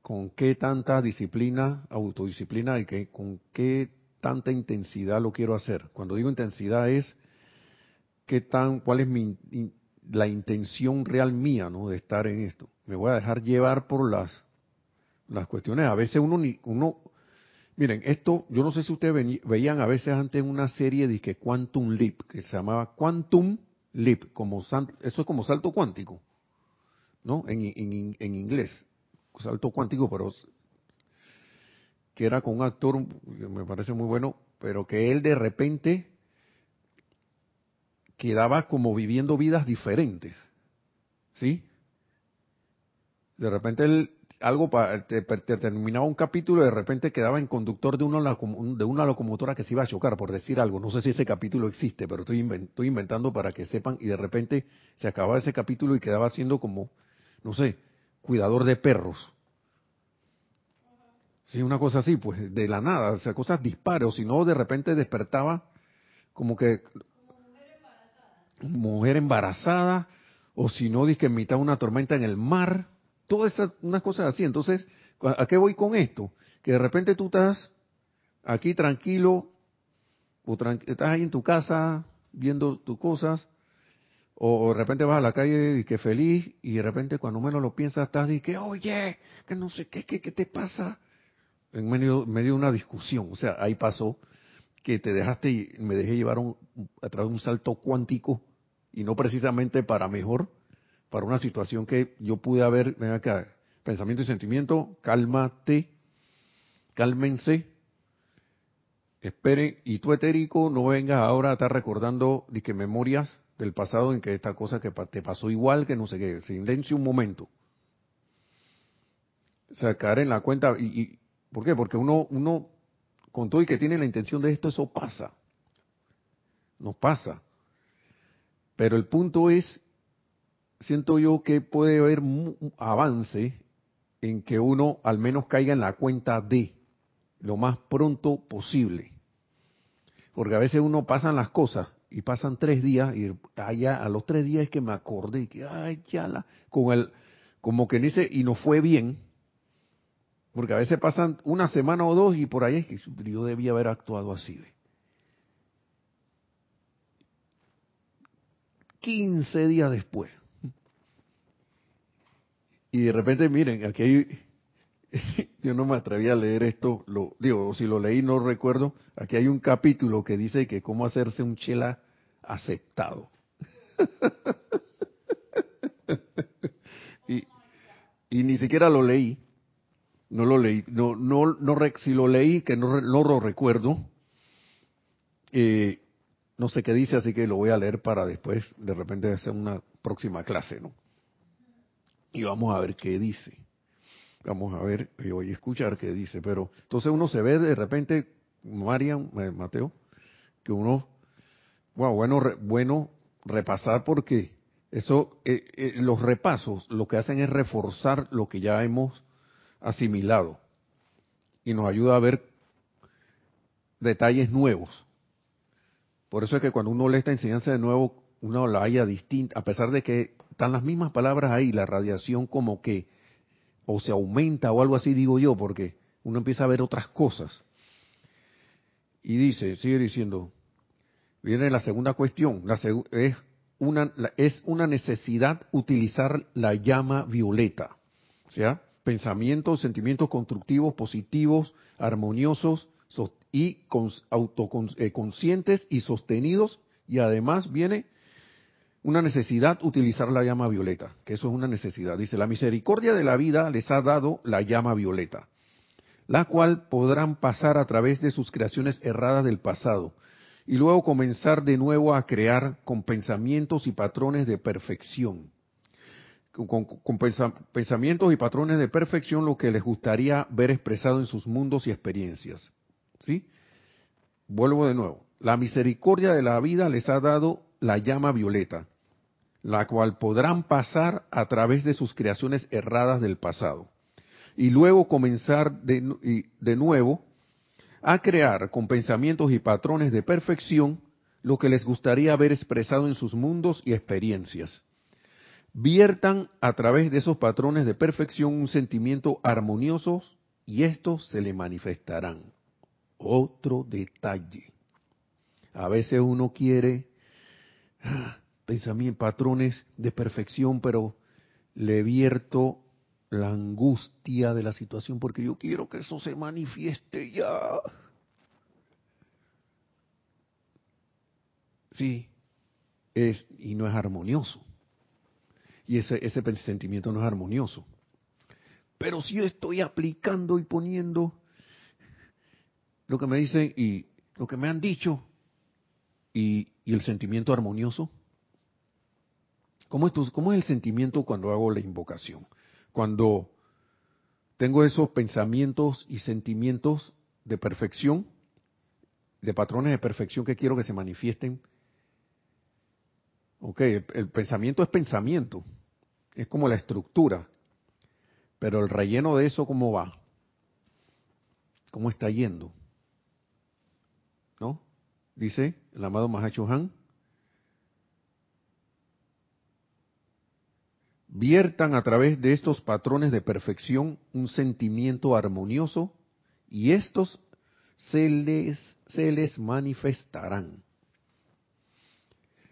con qué tanta disciplina, autodisciplina y que con qué tanta intensidad lo quiero hacer. Cuando digo intensidad es qué tan, cuál es mi, la intención real mía, ¿no? De estar en esto. Me voy a dejar llevar por las, las cuestiones. A veces uno ni, uno, miren, esto, yo no sé si ustedes veían a veces antes una serie de que Quantum Leap, que se llamaba Quantum Leap, como eso es como salto cuántico, ¿no? En, en, inglés, salto cuántico, pero que era con un actor, me parece muy bueno, pero que él de repente quedaba como viviendo vidas diferentes. ¿Sí? De repente él, algo te, terminaba un capítulo y de repente quedaba en conductor de una, de una locomotora que se iba a chocar, por decir algo. No sé si ese capítulo existe, pero estoy, inventando para que sepan. Y de repente se acababa ese capítulo y quedaba siendo como, no sé, cuidador de perros. Sí, una cosa así, pues de la nada, o sea, cosas dispares, o si no, de repente despertaba como que mujer embarazada, o si no, dice que en mitad de una tormenta en el mar, todas esas unas cosas así. Entonces, ¿A qué voy con esto? Que de repente tú estás aquí tranquilo, o estás ahí en tu casa viendo tus cosas, o, de repente vas a la calle y que feliz, y de repente cuando menos lo piensas estás y que, oye, que no sé qué, qué, qué te pasa, en medio, medio de una discusión. O sea, ahí pasó que te dejaste y me dejé llevar a través de un salto cuántico, y no precisamente para mejor, para una situación que yo pude haber, ven acá, pensamiento y sentimiento, cálmate, cálmense, esperen, y tú etérico no vengas ahora a estar recordando de que memorias del pasado en que esta cosa que te pasó igual, que no sé qué, silencio un momento. O sea, caer en la cuenta, y, ¿por qué? Porque uno, uno, con todo y que tiene la intención de esto, eso pasa. Nos pasa. Pero el punto es, siento yo que puede haber un avance en que uno al menos caiga en la cuenta de lo más pronto posible. Porque a veces uno pasan las cosas y pasan tres días y allá a los tres días es que me acordé que ay ya la con el como que dice y no fue bien porque a veces pasan una semana o dos y por ahí es que yo debía haber actuado así 15 días después y de repente miren aquí hay yo no me atreví a leer esto, lo digo, si lo leí no recuerdo, aquí hay un capítulo que dice que cómo hacerse un chela aceptado. y, y, ni siquiera lo leí, no lo leí, no, no, no si lo leí que no, no lo recuerdo, eh, no sé qué dice, así que lo voy a leer para después de repente hacer una próxima clase, ¿no? Y vamos a ver qué dice. Vamos a ver y voy a escuchar qué dice. Pero entonces uno se ve de repente, Marian, eh, Mateo, que uno, wow, bueno, bueno repasar porque eso, eh, eh, los repasos lo que hacen es reforzar lo que ya hemos asimilado y nos ayuda a ver detalles nuevos. Por eso es que cuando uno lee esta enseñanza de nuevo, uno la haya distinta, a pesar de que están las mismas palabras ahí, la radiación como que o se aumenta o algo así, digo yo, porque uno empieza a ver otras cosas. Y dice, sigue diciendo, viene la segunda cuestión, es, una, es una necesidad utilizar la llama violeta, sea, pensamientos, sentimientos constructivos, positivos, armoniosos y autoconscientes eh, y sostenidos, y además viene una necesidad utilizar la llama violeta, que eso es una necesidad. Dice, la misericordia de la vida les ha dado la llama violeta, la cual podrán pasar a través de sus creaciones erradas del pasado y luego comenzar de nuevo a crear con pensamientos y patrones de perfección. Con, pensamientos y patrones de perfección lo que les gustaría ver expresado en sus mundos y experiencias. ¿Sí? Vuelvo de nuevo. La misericordia de la vida les ha dado la llama violeta, la cual podrán pasar a través de sus creaciones erradas del pasado, y luego comenzar de, nuevo a crear con pensamientos y patrones de perfección lo que les gustaría ver expresado en sus mundos y experiencias. Viertan a través de esos patrones de perfección un sentimiento armonioso y estos se le manifestarán. Otro detalle. A veces uno quiere pensamientos, patrones de perfección, pero le vierto la angustia de la situación porque yo quiero que eso se manifieste ya. Sí, es, y no es armonioso. Y ese, ese sentimiento no es armonioso. Pero si yo estoy aplicando y poniendo lo que me dicen y lo que me han dicho, y, el sentimiento armonioso? ¿Cómo es, ¿Cómo es el sentimiento cuando hago la invocación? Cuando tengo esos pensamientos y sentimientos de perfección, de patrones de perfección que quiero que se manifiesten. Ok, el, pensamiento es pensamiento, es como la estructura, pero el relleno de eso, ¿cómo va? ¿Cómo está yendo? ¿No? Dice el amado Mahacho Han. viertan a través de estos patrones de perfección un sentimiento armonioso y estos se les, se les manifestarán.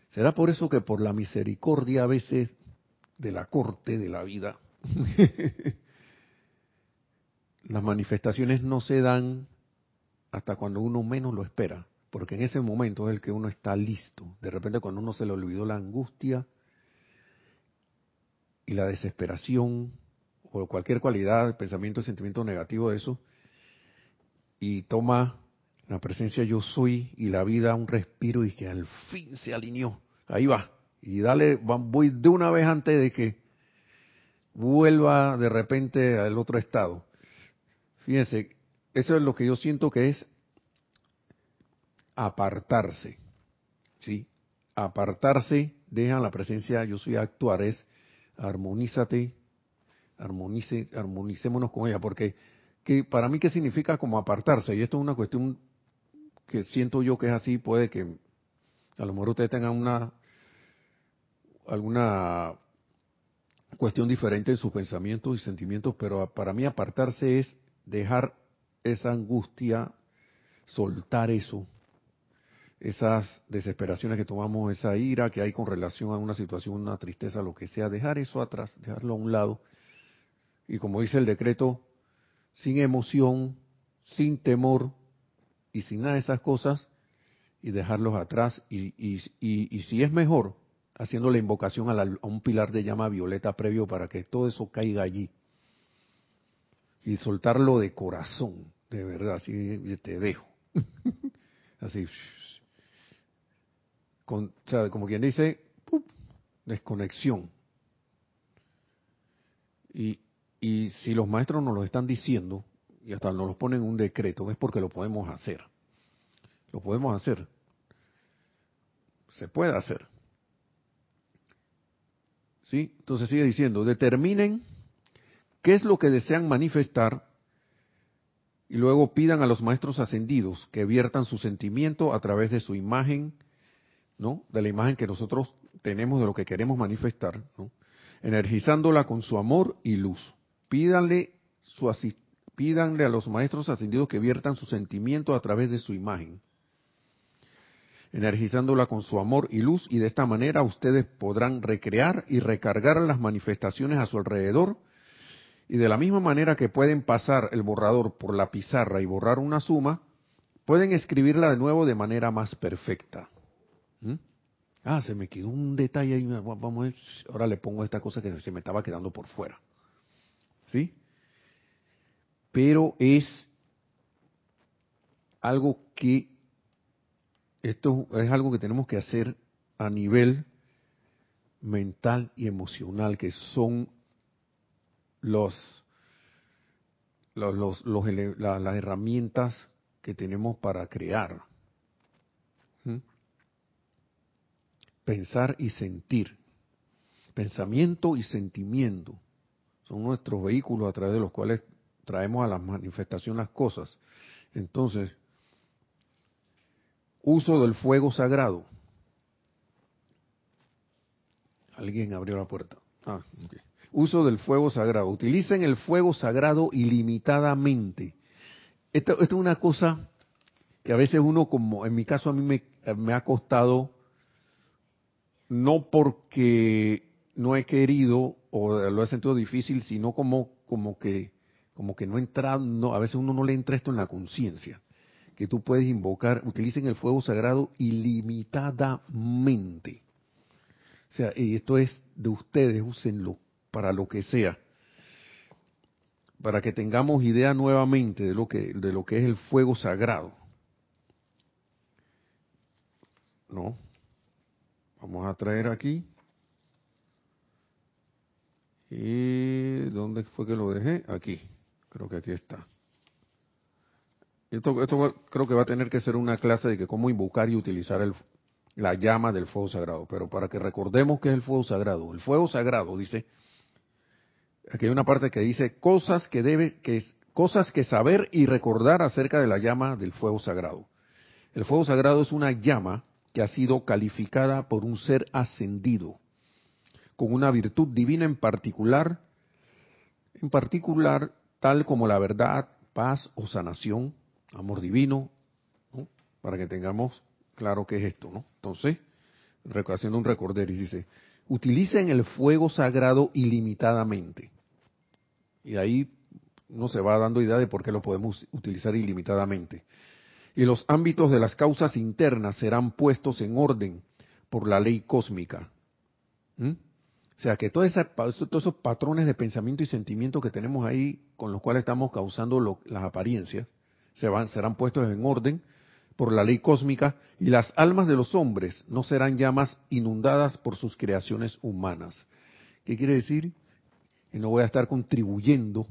Será por eso que por la misericordia a veces de la corte de la vida, las manifestaciones no se dan hasta cuando uno menos lo espera, porque en ese momento es el que uno está listo. De repente cuando uno se le olvidó la angustia y la desesperación o cualquier cualidad, pensamiento, sentimiento negativo de eso, y toma la presencia yo soy y la vida un respiro y que al fin se alineó. Ahí va. Y dale, voy de una vez antes de que vuelva de repente al otro estado. Fíjense, eso es lo que yo siento que es apartarse. ¿Sí? Apartarse, deja la presencia yo soy actuar, es armonízate, armonice, armonicémonos con ella, porque que para mí qué significa como apartarse, y esto es una cuestión que siento yo que es así, puede que a lo mejor ustedes tengan una alguna cuestión diferente en sus pensamientos y sentimientos, pero para mí apartarse es dejar esa angustia, soltar eso, esas desesperaciones que tomamos, esa ira que hay con relación a una situación, una tristeza, lo que sea, dejar eso atrás, dejarlo a un lado. Y como dice el decreto, sin emoción, sin temor y sin nada de esas cosas, y dejarlos atrás. Y, y, y, si es mejor, haciendo la invocación a, a un pilar de llama violeta previo para que todo eso caiga allí. Y soltarlo de corazón, de verdad, así te dejo. así con, como quien dice, desconexión. Y, y si los maestros nos lo están diciendo, y hasta nos lo ponen en un decreto, es porque lo podemos hacer. Lo podemos hacer. Se puede hacer. ¿Sí? Entonces sigue diciendo, determinen qué es lo que desean manifestar y luego pidan a los maestros ascendidos que viertan su sentimiento a través de su imagen, ¿no? De la imagen que nosotros tenemos de lo que queremos manifestar. Energizándola con su amor y luz. Pídanle, pídanle a los maestros ascendidos que viertan su sentimiento a través de su imagen. Energizándola con su amor y luz y de esta manera ustedes podrán recrear y recargar las manifestaciones a su alrededor y de la misma manera que pueden pasar el borrador por la pizarra y borrar una suma, pueden escribirla de nuevo de manera más perfecta. ¿Mm? Ah, se me quedó un detalle ahí. Vamos. Ahora le pongo esta cosa que se me estaba quedando por fuera. ¿Sí? Pero es algo que, esto es algo que tenemos que hacer a nivel mental y emocional, que son los, las herramientas que tenemos para crear. Pensar y sentir. Pensamiento y sentimiento son nuestros vehículos a través de los cuales traemos a la manifestación las cosas. Entonces, uso del fuego sagrado. Alguien abrió la puerta. Ah, Uso del fuego sagrado. Utilicen el fuego sagrado ilimitadamente. Esto, es una cosa que a veces uno, como en mi caso a mí me ha costado no porque no he querido o lo he sentido difícil, sino como, como que, como que no entra, no, a veces uno no le entra esto en la conciencia, que tú puedes invocar, utilicen el fuego sagrado ilimitadamente. O sea, y esto es de ustedes, úsenlo para lo que sea, para que tengamos idea nuevamente de lo que, de lo que es el fuego sagrado. ¿No? Vamos a traer aquí. ¿Y dónde fue que lo dejé? Aquí. Creo que aquí está. Esto, esto creo que va a tener que ser una clase de que cómo invocar y utilizar el, la llama del fuego sagrado. Pero para que recordemos qué es el fuego sagrado. El fuego sagrado dice, aquí hay una parte que dice cosas que debe, que cosas que saber y recordar acerca de la llama del fuego sagrado. El fuego sagrado es una llama que ha sido calificada por un ser ascendido con una virtud divina en particular, en particular tal como la verdad, paz o sanación, amor divino, para que tengamos claro qué es esto, ¿no? Entonces, haciendo un recorder, y dice, utilicen el fuego sagrado ilimitadamente. Y ahí no se va dando idea de por qué lo podemos utilizar ilimitadamente. Y los ámbitos de las causas internas serán puestos en orden por la ley cósmica. ¿Mm? O sea que todos esos patrones de pensamiento y sentimiento que tenemos ahí, con los cuales estamos causando las apariencias, se van, serán puestos en orden por la ley cósmica y las almas de los hombres no serán ya más inundadas por sus creaciones humanas. ¿Qué quiere decir? Que no voy a estar contribuyendo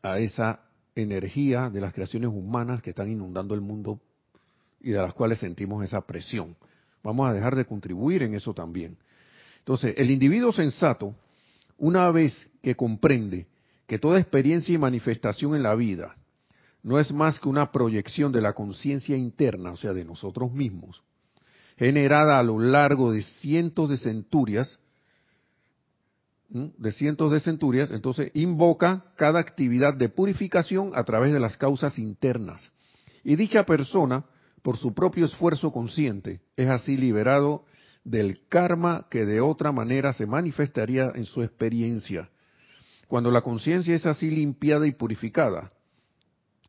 a esa energía de las creaciones humanas que están inundando el mundo y de las cuales sentimos esa presión. Vamos a dejar de contribuir en eso también. Entonces, el individuo sensato, una vez que comprende que toda experiencia y manifestación en la vida no es más que una proyección de la conciencia interna, o sea, de nosotros mismos, generada a lo largo de cientos de centurias, de cientos de centurias, entonces invoca cada actividad de purificación a través de las causas internas. Y dicha persona, por su propio esfuerzo consciente, es así liberado del karma que de otra manera se manifestaría en su experiencia. Cuando la conciencia es así limpiada y purificada,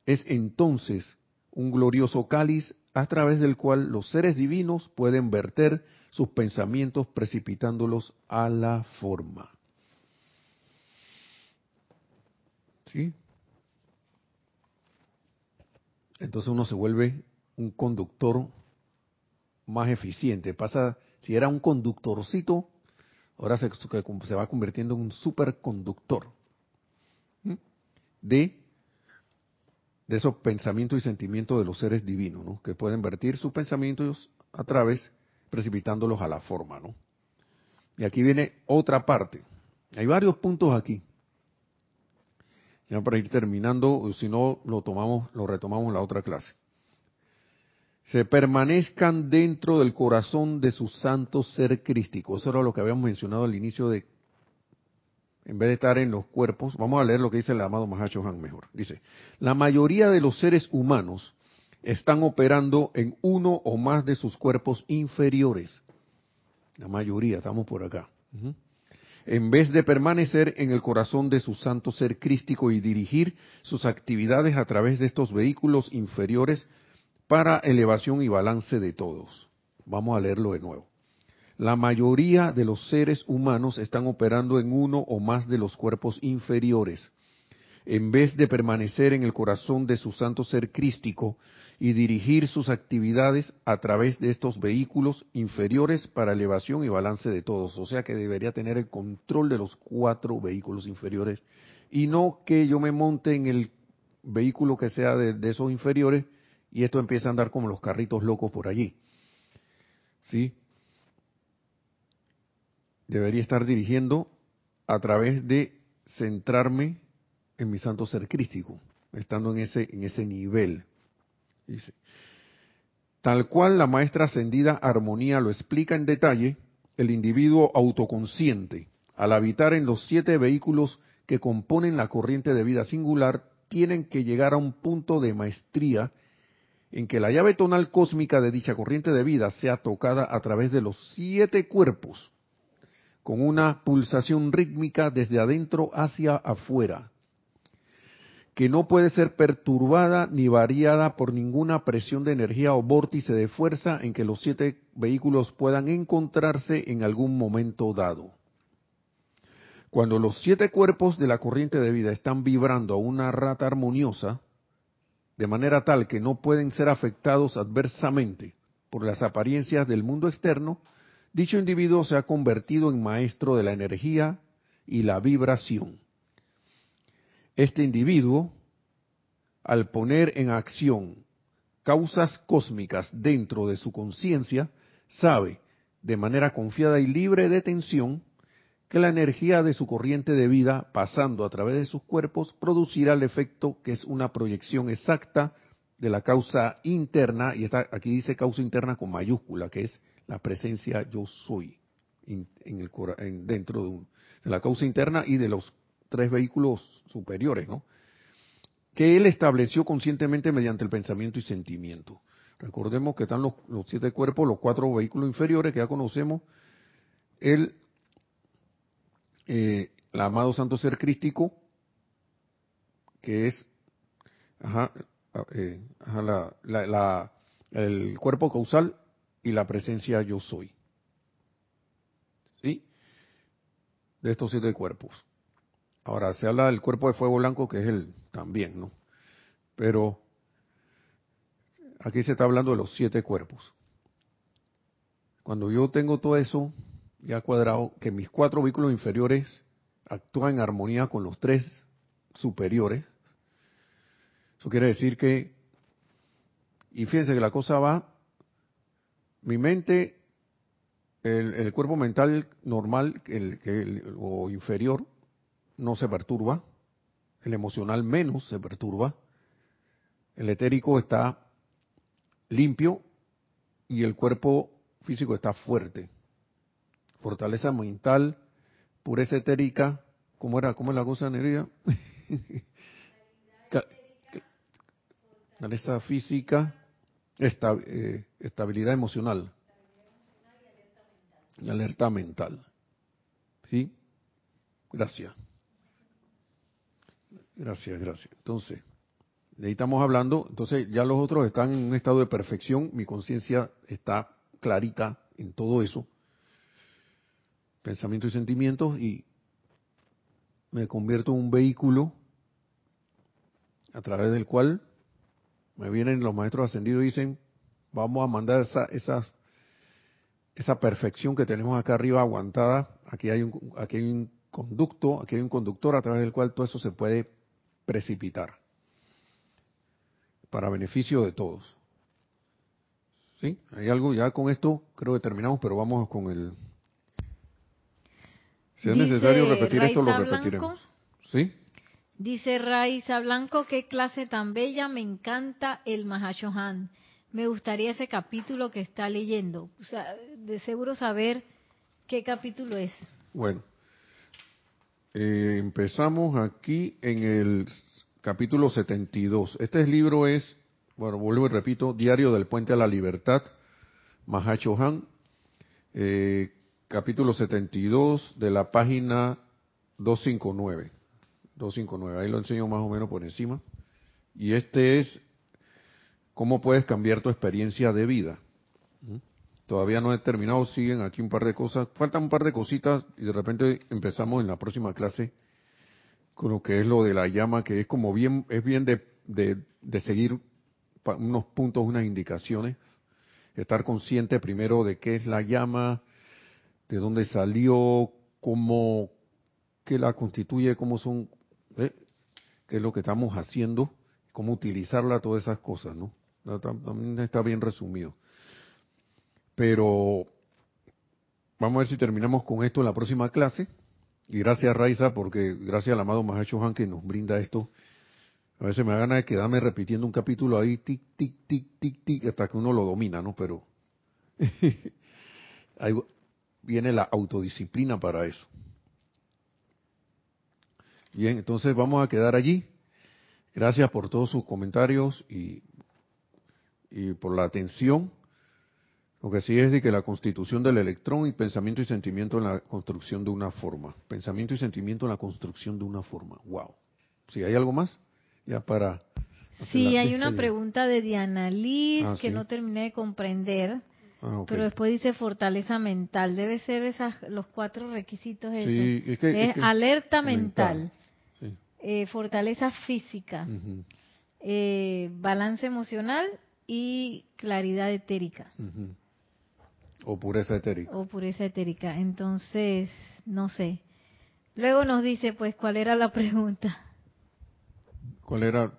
es entonces un glorioso cáliz a través del cual los seres divinos pueden verter sus pensamientos precipitándolos a la forma. ¿Sí? Entonces uno se vuelve un conductor más eficiente. Pasa, si era un conductorcito, ahora se, va convirtiendo en un superconductor de, de esos pensamientos y sentimientos de los seres divinos, ¿no? que pueden vertir sus pensamientos a través, precipitándolos a la forma. ¿no? Y aquí viene otra parte. Hay varios puntos aquí. Ya para ir terminando, si no lo tomamos, lo retomamos en la otra clase. Se permanezcan dentro del corazón de su santo ser crístico. Eso era lo que habíamos mencionado al inicio de, en vez de estar en los cuerpos, vamos a leer lo que dice el amado Mahacho Han mejor. Dice, la mayoría de los seres humanos están operando en uno o más de sus cuerpos inferiores. La mayoría, estamos por acá en vez de permanecer en el corazón de su santo ser crístico y dirigir sus actividades a través de estos vehículos inferiores para elevación y balance de todos. Vamos a leerlo de nuevo. La mayoría de los seres humanos están operando en uno o más de los cuerpos inferiores. En vez de permanecer en el corazón de su santo ser crístico y dirigir sus actividades a través de estos vehículos inferiores para elevación y balance de todos. O sea que debería tener el control de los cuatro vehículos inferiores y no que yo me monte en el vehículo que sea de, esos inferiores y esto empieza a andar como los carritos locos por allí. ¿Sí? Debería estar dirigiendo a través de centrarme en mi santo ser crístico, estando en ese, en ese nivel. Dice, tal cual la maestra ascendida Armonía lo explica en detalle, el individuo autoconsciente, al habitar en los siete vehículos que componen la corriente de vida singular, tienen que llegar a un punto de maestría en que la llave tonal cósmica de dicha corriente de vida sea tocada a través de los siete cuerpos, con una pulsación rítmica desde adentro hacia afuera, que no puede ser perturbada ni variada por ninguna presión de energía o vórtice de fuerza en que los siete vehículos puedan encontrarse en algún momento dado. Cuando los siete cuerpos de la corriente de vida están vibrando a una rata armoniosa, de manera tal que no pueden ser afectados adversamente por las apariencias del mundo externo, dicho individuo se ha convertido en maestro de la energía y la vibración. Este individuo, al poner en acción causas cósmicas dentro de su conciencia, sabe, de manera confiada y libre de tensión, que la energía de su corriente de vida, pasando a través de sus cuerpos, producirá el efecto que es una proyección exacta de la causa interna, y está, aquí dice causa interna con mayúscula, que es la presencia yo soy, en el, dentro de, de la causa interna y de los tres vehículos superiores, ¿no? Que él estableció conscientemente mediante el pensamiento y sentimiento. Recordemos que están los, siete cuerpos, los cuatro vehículos inferiores que ya conocemos. El, eh, amado santo ser crístico, que es eh, el cuerpo causal y la presencia yo soy. ¿Sí? De estos siete cuerpos. Ahora, se habla del cuerpo de fuego blanco, que es el también, ¿no? Pero aquí se está hablando de los siete cuerpos. Cuando yo tengo todo eso ya cuadrado, que mis cuatro vehículos inferiores actúan en armonía con los tres superiores, eso quiere decir que, y fíjense que la cosa va, mi mente, el, cuerpo mental normal el, o inferior, no se perturba, el emocional menos se perturba, el etérico está limpio y el cuerpo físico está fuerte. Fortaleza mental, pureza etérica, ¿cómo era? ¿Cómo es la cosa, Nerea? Fortaleza física, eh, estabilidad emocional y alerta mental. ¿Sí? Gracias. Gracias, gracias. Entonces, de ahí estamos hablando, entonces ya los otros están en un estado de perfección, mi conciencia está clarita en todo eso, pensamientos y sentimientos, y me convierto en un vehículo a través del cual me vienen los maestros ascendidos y dicen, vamos a mandar esa, esa, esa perfección que tenemos acá arriba aguantada, aquí hay un, aquí hay un conducto, aquí hay un conductor a través del cual todo eso se puede precipitar para beneficio de todos. ¿Sí? Hay algo, ya con esto creo que terminamos, pero vamos con el... Si es necesario repetir esto, lo repetiremos. ¿Sí? Dice Raiza Blanco, qué clase tan bella, me encanta el Mahashohan. Me gustaría ese capítulo que está leyendo. O sea, de seguro saber qué capítulo es. Bueno, eh, empezamos aquí en el capítulo 72. Este libro es, bueno, vuelvo y repito, Diario del Puente a la Libertad, Mahacho Han, eh, capítulo 72 de la página 259. 259, ahí lo enseño más o menos por encima. Y este es cómo puedes cambiar tu experiencia de vida. Todavía no he terminado, siguen aquí un par de cosas. Faltan un par de cositas y de repente empezamos en la próxima clase con lo que es lo de la llama, que es como bien, es bien de, de, seguir unos puntos, unas indicaciones. Estar consciente primero de qué es la llama, de dónde salió, cómo, qué la constituye, cómo son, ¿eh? qué es lo que estamos haciendo, cómo utilizarla, todas esas cosas, ¿no? También está bien resumido. Pero vamos a ver si terminamos con esto en la próxima clase. Y gracias Raiza, porque gracias al amado Mahacho Han que nos brinda esto. A veces me da ganas de quedarme repitiendo un capítulo ahí, tic, tic, tic, tic, tic, hasta que uno lo domina, ¿no? Pero ahí viene la autodisciplina para eso. Bien, entonces vamos a quedar allí. Gracias por todos sus comentarios y, y por la atención. Lo que sí es de que la constitución del electrón y pensamiento y sentimiento en la construcción de una forma. Pensamiento y sentimiento en la construcción de una forma. Wow. ¿Sí hay algo más? Ya para. Sí, hay una pregunta de Diana Liz ah, que no terminé de comprender. Ah, pero después dice fortaleza mental. Debe ser esas los cuatro requisitos. Sí, es, que, es, alerta mental, eh, fortaleza física, eh, balance emocional y claridad etérica. O pureza etérica. O pureza etérica. Entonces, no sé. Luego nos dice, pues, ¿cuál era la pregunta? ¿Cuál era?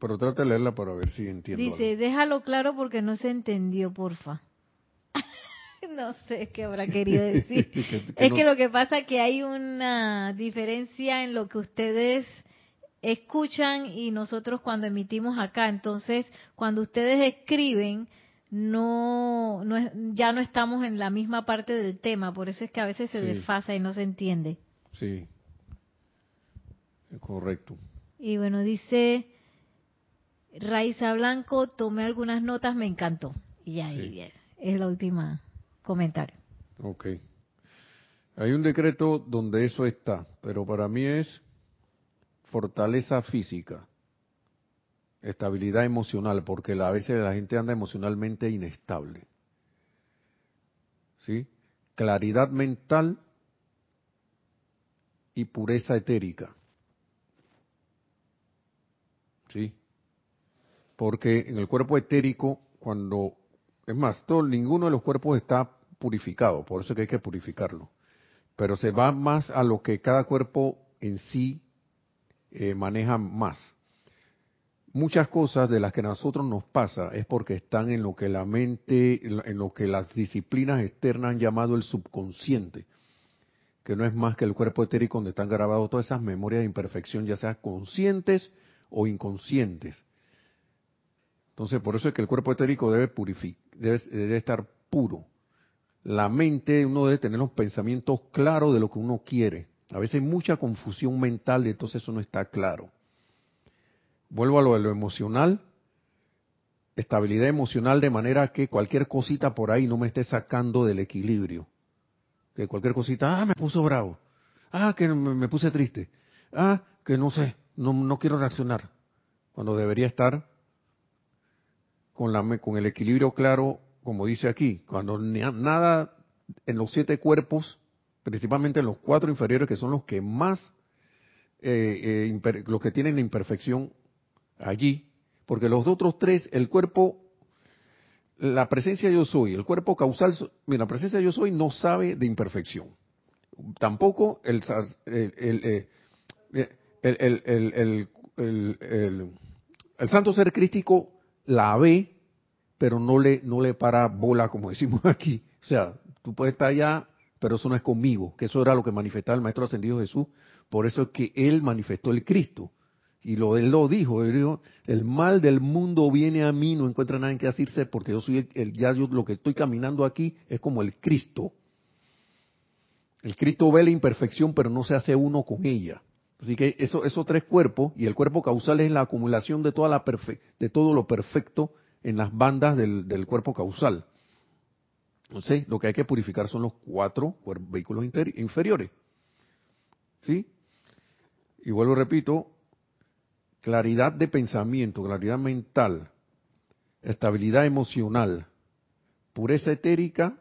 Pero trata de leerla para ver si entiendo. Dice, déjalo claro porque no se entendió, porfa. no sé qué habrá querido decir. es que lo que pasa es que hay una diferencia en lo que ustedes escuchan y nosotros cuando emitimos acá. Entonces, cuando ustedes escriben, no, no es- ya no estamos en la misma parte del tema, por eso es que a veces se Sí. desfasa y no se entiende. Sí. Correcto. Y bueno, dice Raiza Blanco, tomé algunas notas, me encantó. Y Sí. ya, es la última comentario. Ok. Hay un decreto donde eso está, pero para mí es fortaleza física, estabilidad emocional, porque a veces la gente anda emocionalmente inestable. ¿Sí? Claridad mental y pureza etérica. ¿Sí? Porque en el cuerpo etérico, cuando, es más, todo, ninguno de los cuerpos está purificado, por eso es que hay que purificarlo. Pero se va más a lo que cada cuerpo en sí eh, maneja más. Muchas cosas de las que a nosotros nos pasa es porque están en lo que la mente, en lo- que las disciplinas externas han llamado el subconsciente, que no es más que el cuerpo etérico donde están grabadas todas esas memorias de imperfección, ya sean conscientes o inconscientes. Entonces, por eso es que el cuerpo etérico debe, debe, debe estar puro. La mente, uno debe tener los pensamientos claros de lo que uno quiere. A veces hay mucha confusión mental y entonces eso no está claro. Vuelvo a lo de lo emocional. Estabilidad emocional de manera que cualquier cosita por ahí no me esté sacando del equilibrio. Que cualquier cosita, ah, me puso bravo. Ah, que me, puse triste. Ah, que no sé, no, no quiero reaccionar. Cuando debería estar con, la, con el equilibrio claro, como dice aquí, cuando nada en los siete cuerpos, principalmente en los cuatro inferiores, que son los que más, eh, eh, los que tienen la imperfección allí, porque los otros tres, el cuerpo, la presencia yo soy, el cuerpo causal, mira, la presencia yo soy no sabe de imperfección. Tampoco eh, el, el- el- el- el santo ser crístico la ve, pero no le, no le para bola, como decimos aquí. O sea, tú puedes estar allá, pero eso no es conmigo, que eso era lo que manifestaba el Maestro Ascendido Jesús. Por eso es que él manifestó el Cristo. Y lo, él lo dijo, él dijo, el mal del mundo viene a mí, no encuentra nada en qué decirse, porque yo soy el, el- ya yo lo que estoy caminando aquí es como el Cristo. El Cristo ve la imperfección, pero no se hace uno con ella. Así que eso, esos tres cuerpos, y el cuerpo causal es la acumulación de, toda la perfe- de todo lo perfecto en las bandas del, del cuerpo causal. Entonces, lo que hay que purificar son los cuatro vehículos inferiores. ¿Sí? Y vuelvo, repito, claridad de pensamiento, claridad mental, estabilidad emocional, pureza etérica,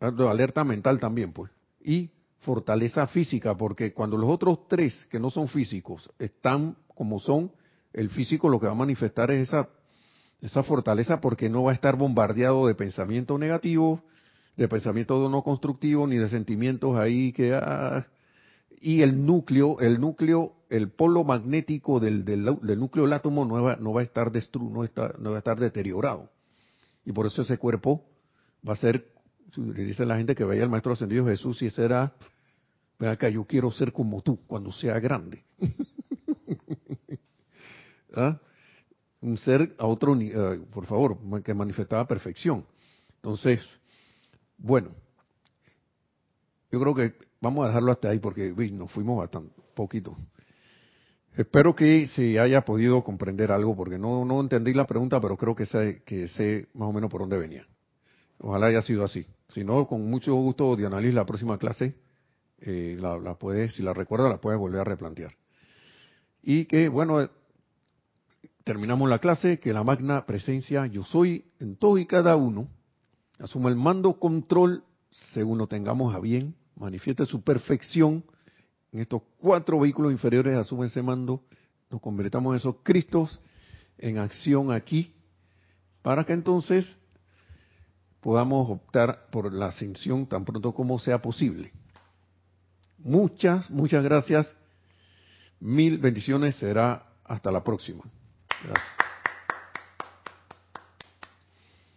ah, alerta mental también, pues, y fortaleza física, porque cuando los otros tres que no son físicos están como son, el físico lo que va a manifestar es esa, esa fortaleza porque no va a estar bombardeado de pensamientos negativos, de pensamientos no constructivos, ni de sentimientos ahí que... ah, y el núcleo, el núcleo, el polo magnético del, del, núcleo del átomo no va, no va a estar destru, no, está, no va a estar deteriorado. Y por eso ese cuerpo va a ser, le dice la gente que veía al Maestro Ascendido Jesús y ese era, ven acá, yo quiero ser como tú cuando sea grande. ¿Ah? Un ser a otro, eh, por favor, que manifestaba perfección. Entonces, bueno, yo creo que vamos a dejarlo hasta ahí porque uy, nos fuimos bastante poquito. Espero que se haya podido comprender algo porque no, no entendí la pregunta, pero creo que sé, que sé más o menos por dónde venía. Ojalá haya sido así. Si no, con mucho gusto, Diana Liz, la próxima clase, eh, la, la puede, si la recuerda, la puede volver a replantear. Y que, bueno, eh, terminamos la clase, que la magna presencia yo soy en todo y cada uno, asuma el mando control según lo tengamos a bien, manifieste su perfección en estos cuatro vehículos inferiores, asume ese mando, nos convertamos en esos Cristos en acción aquí, para que entonces podamos optar por la ascensión tan pronto como sea posible. Muchas, muchas gracias. Mil bendiciones. Será hasta la próxima. Gracias.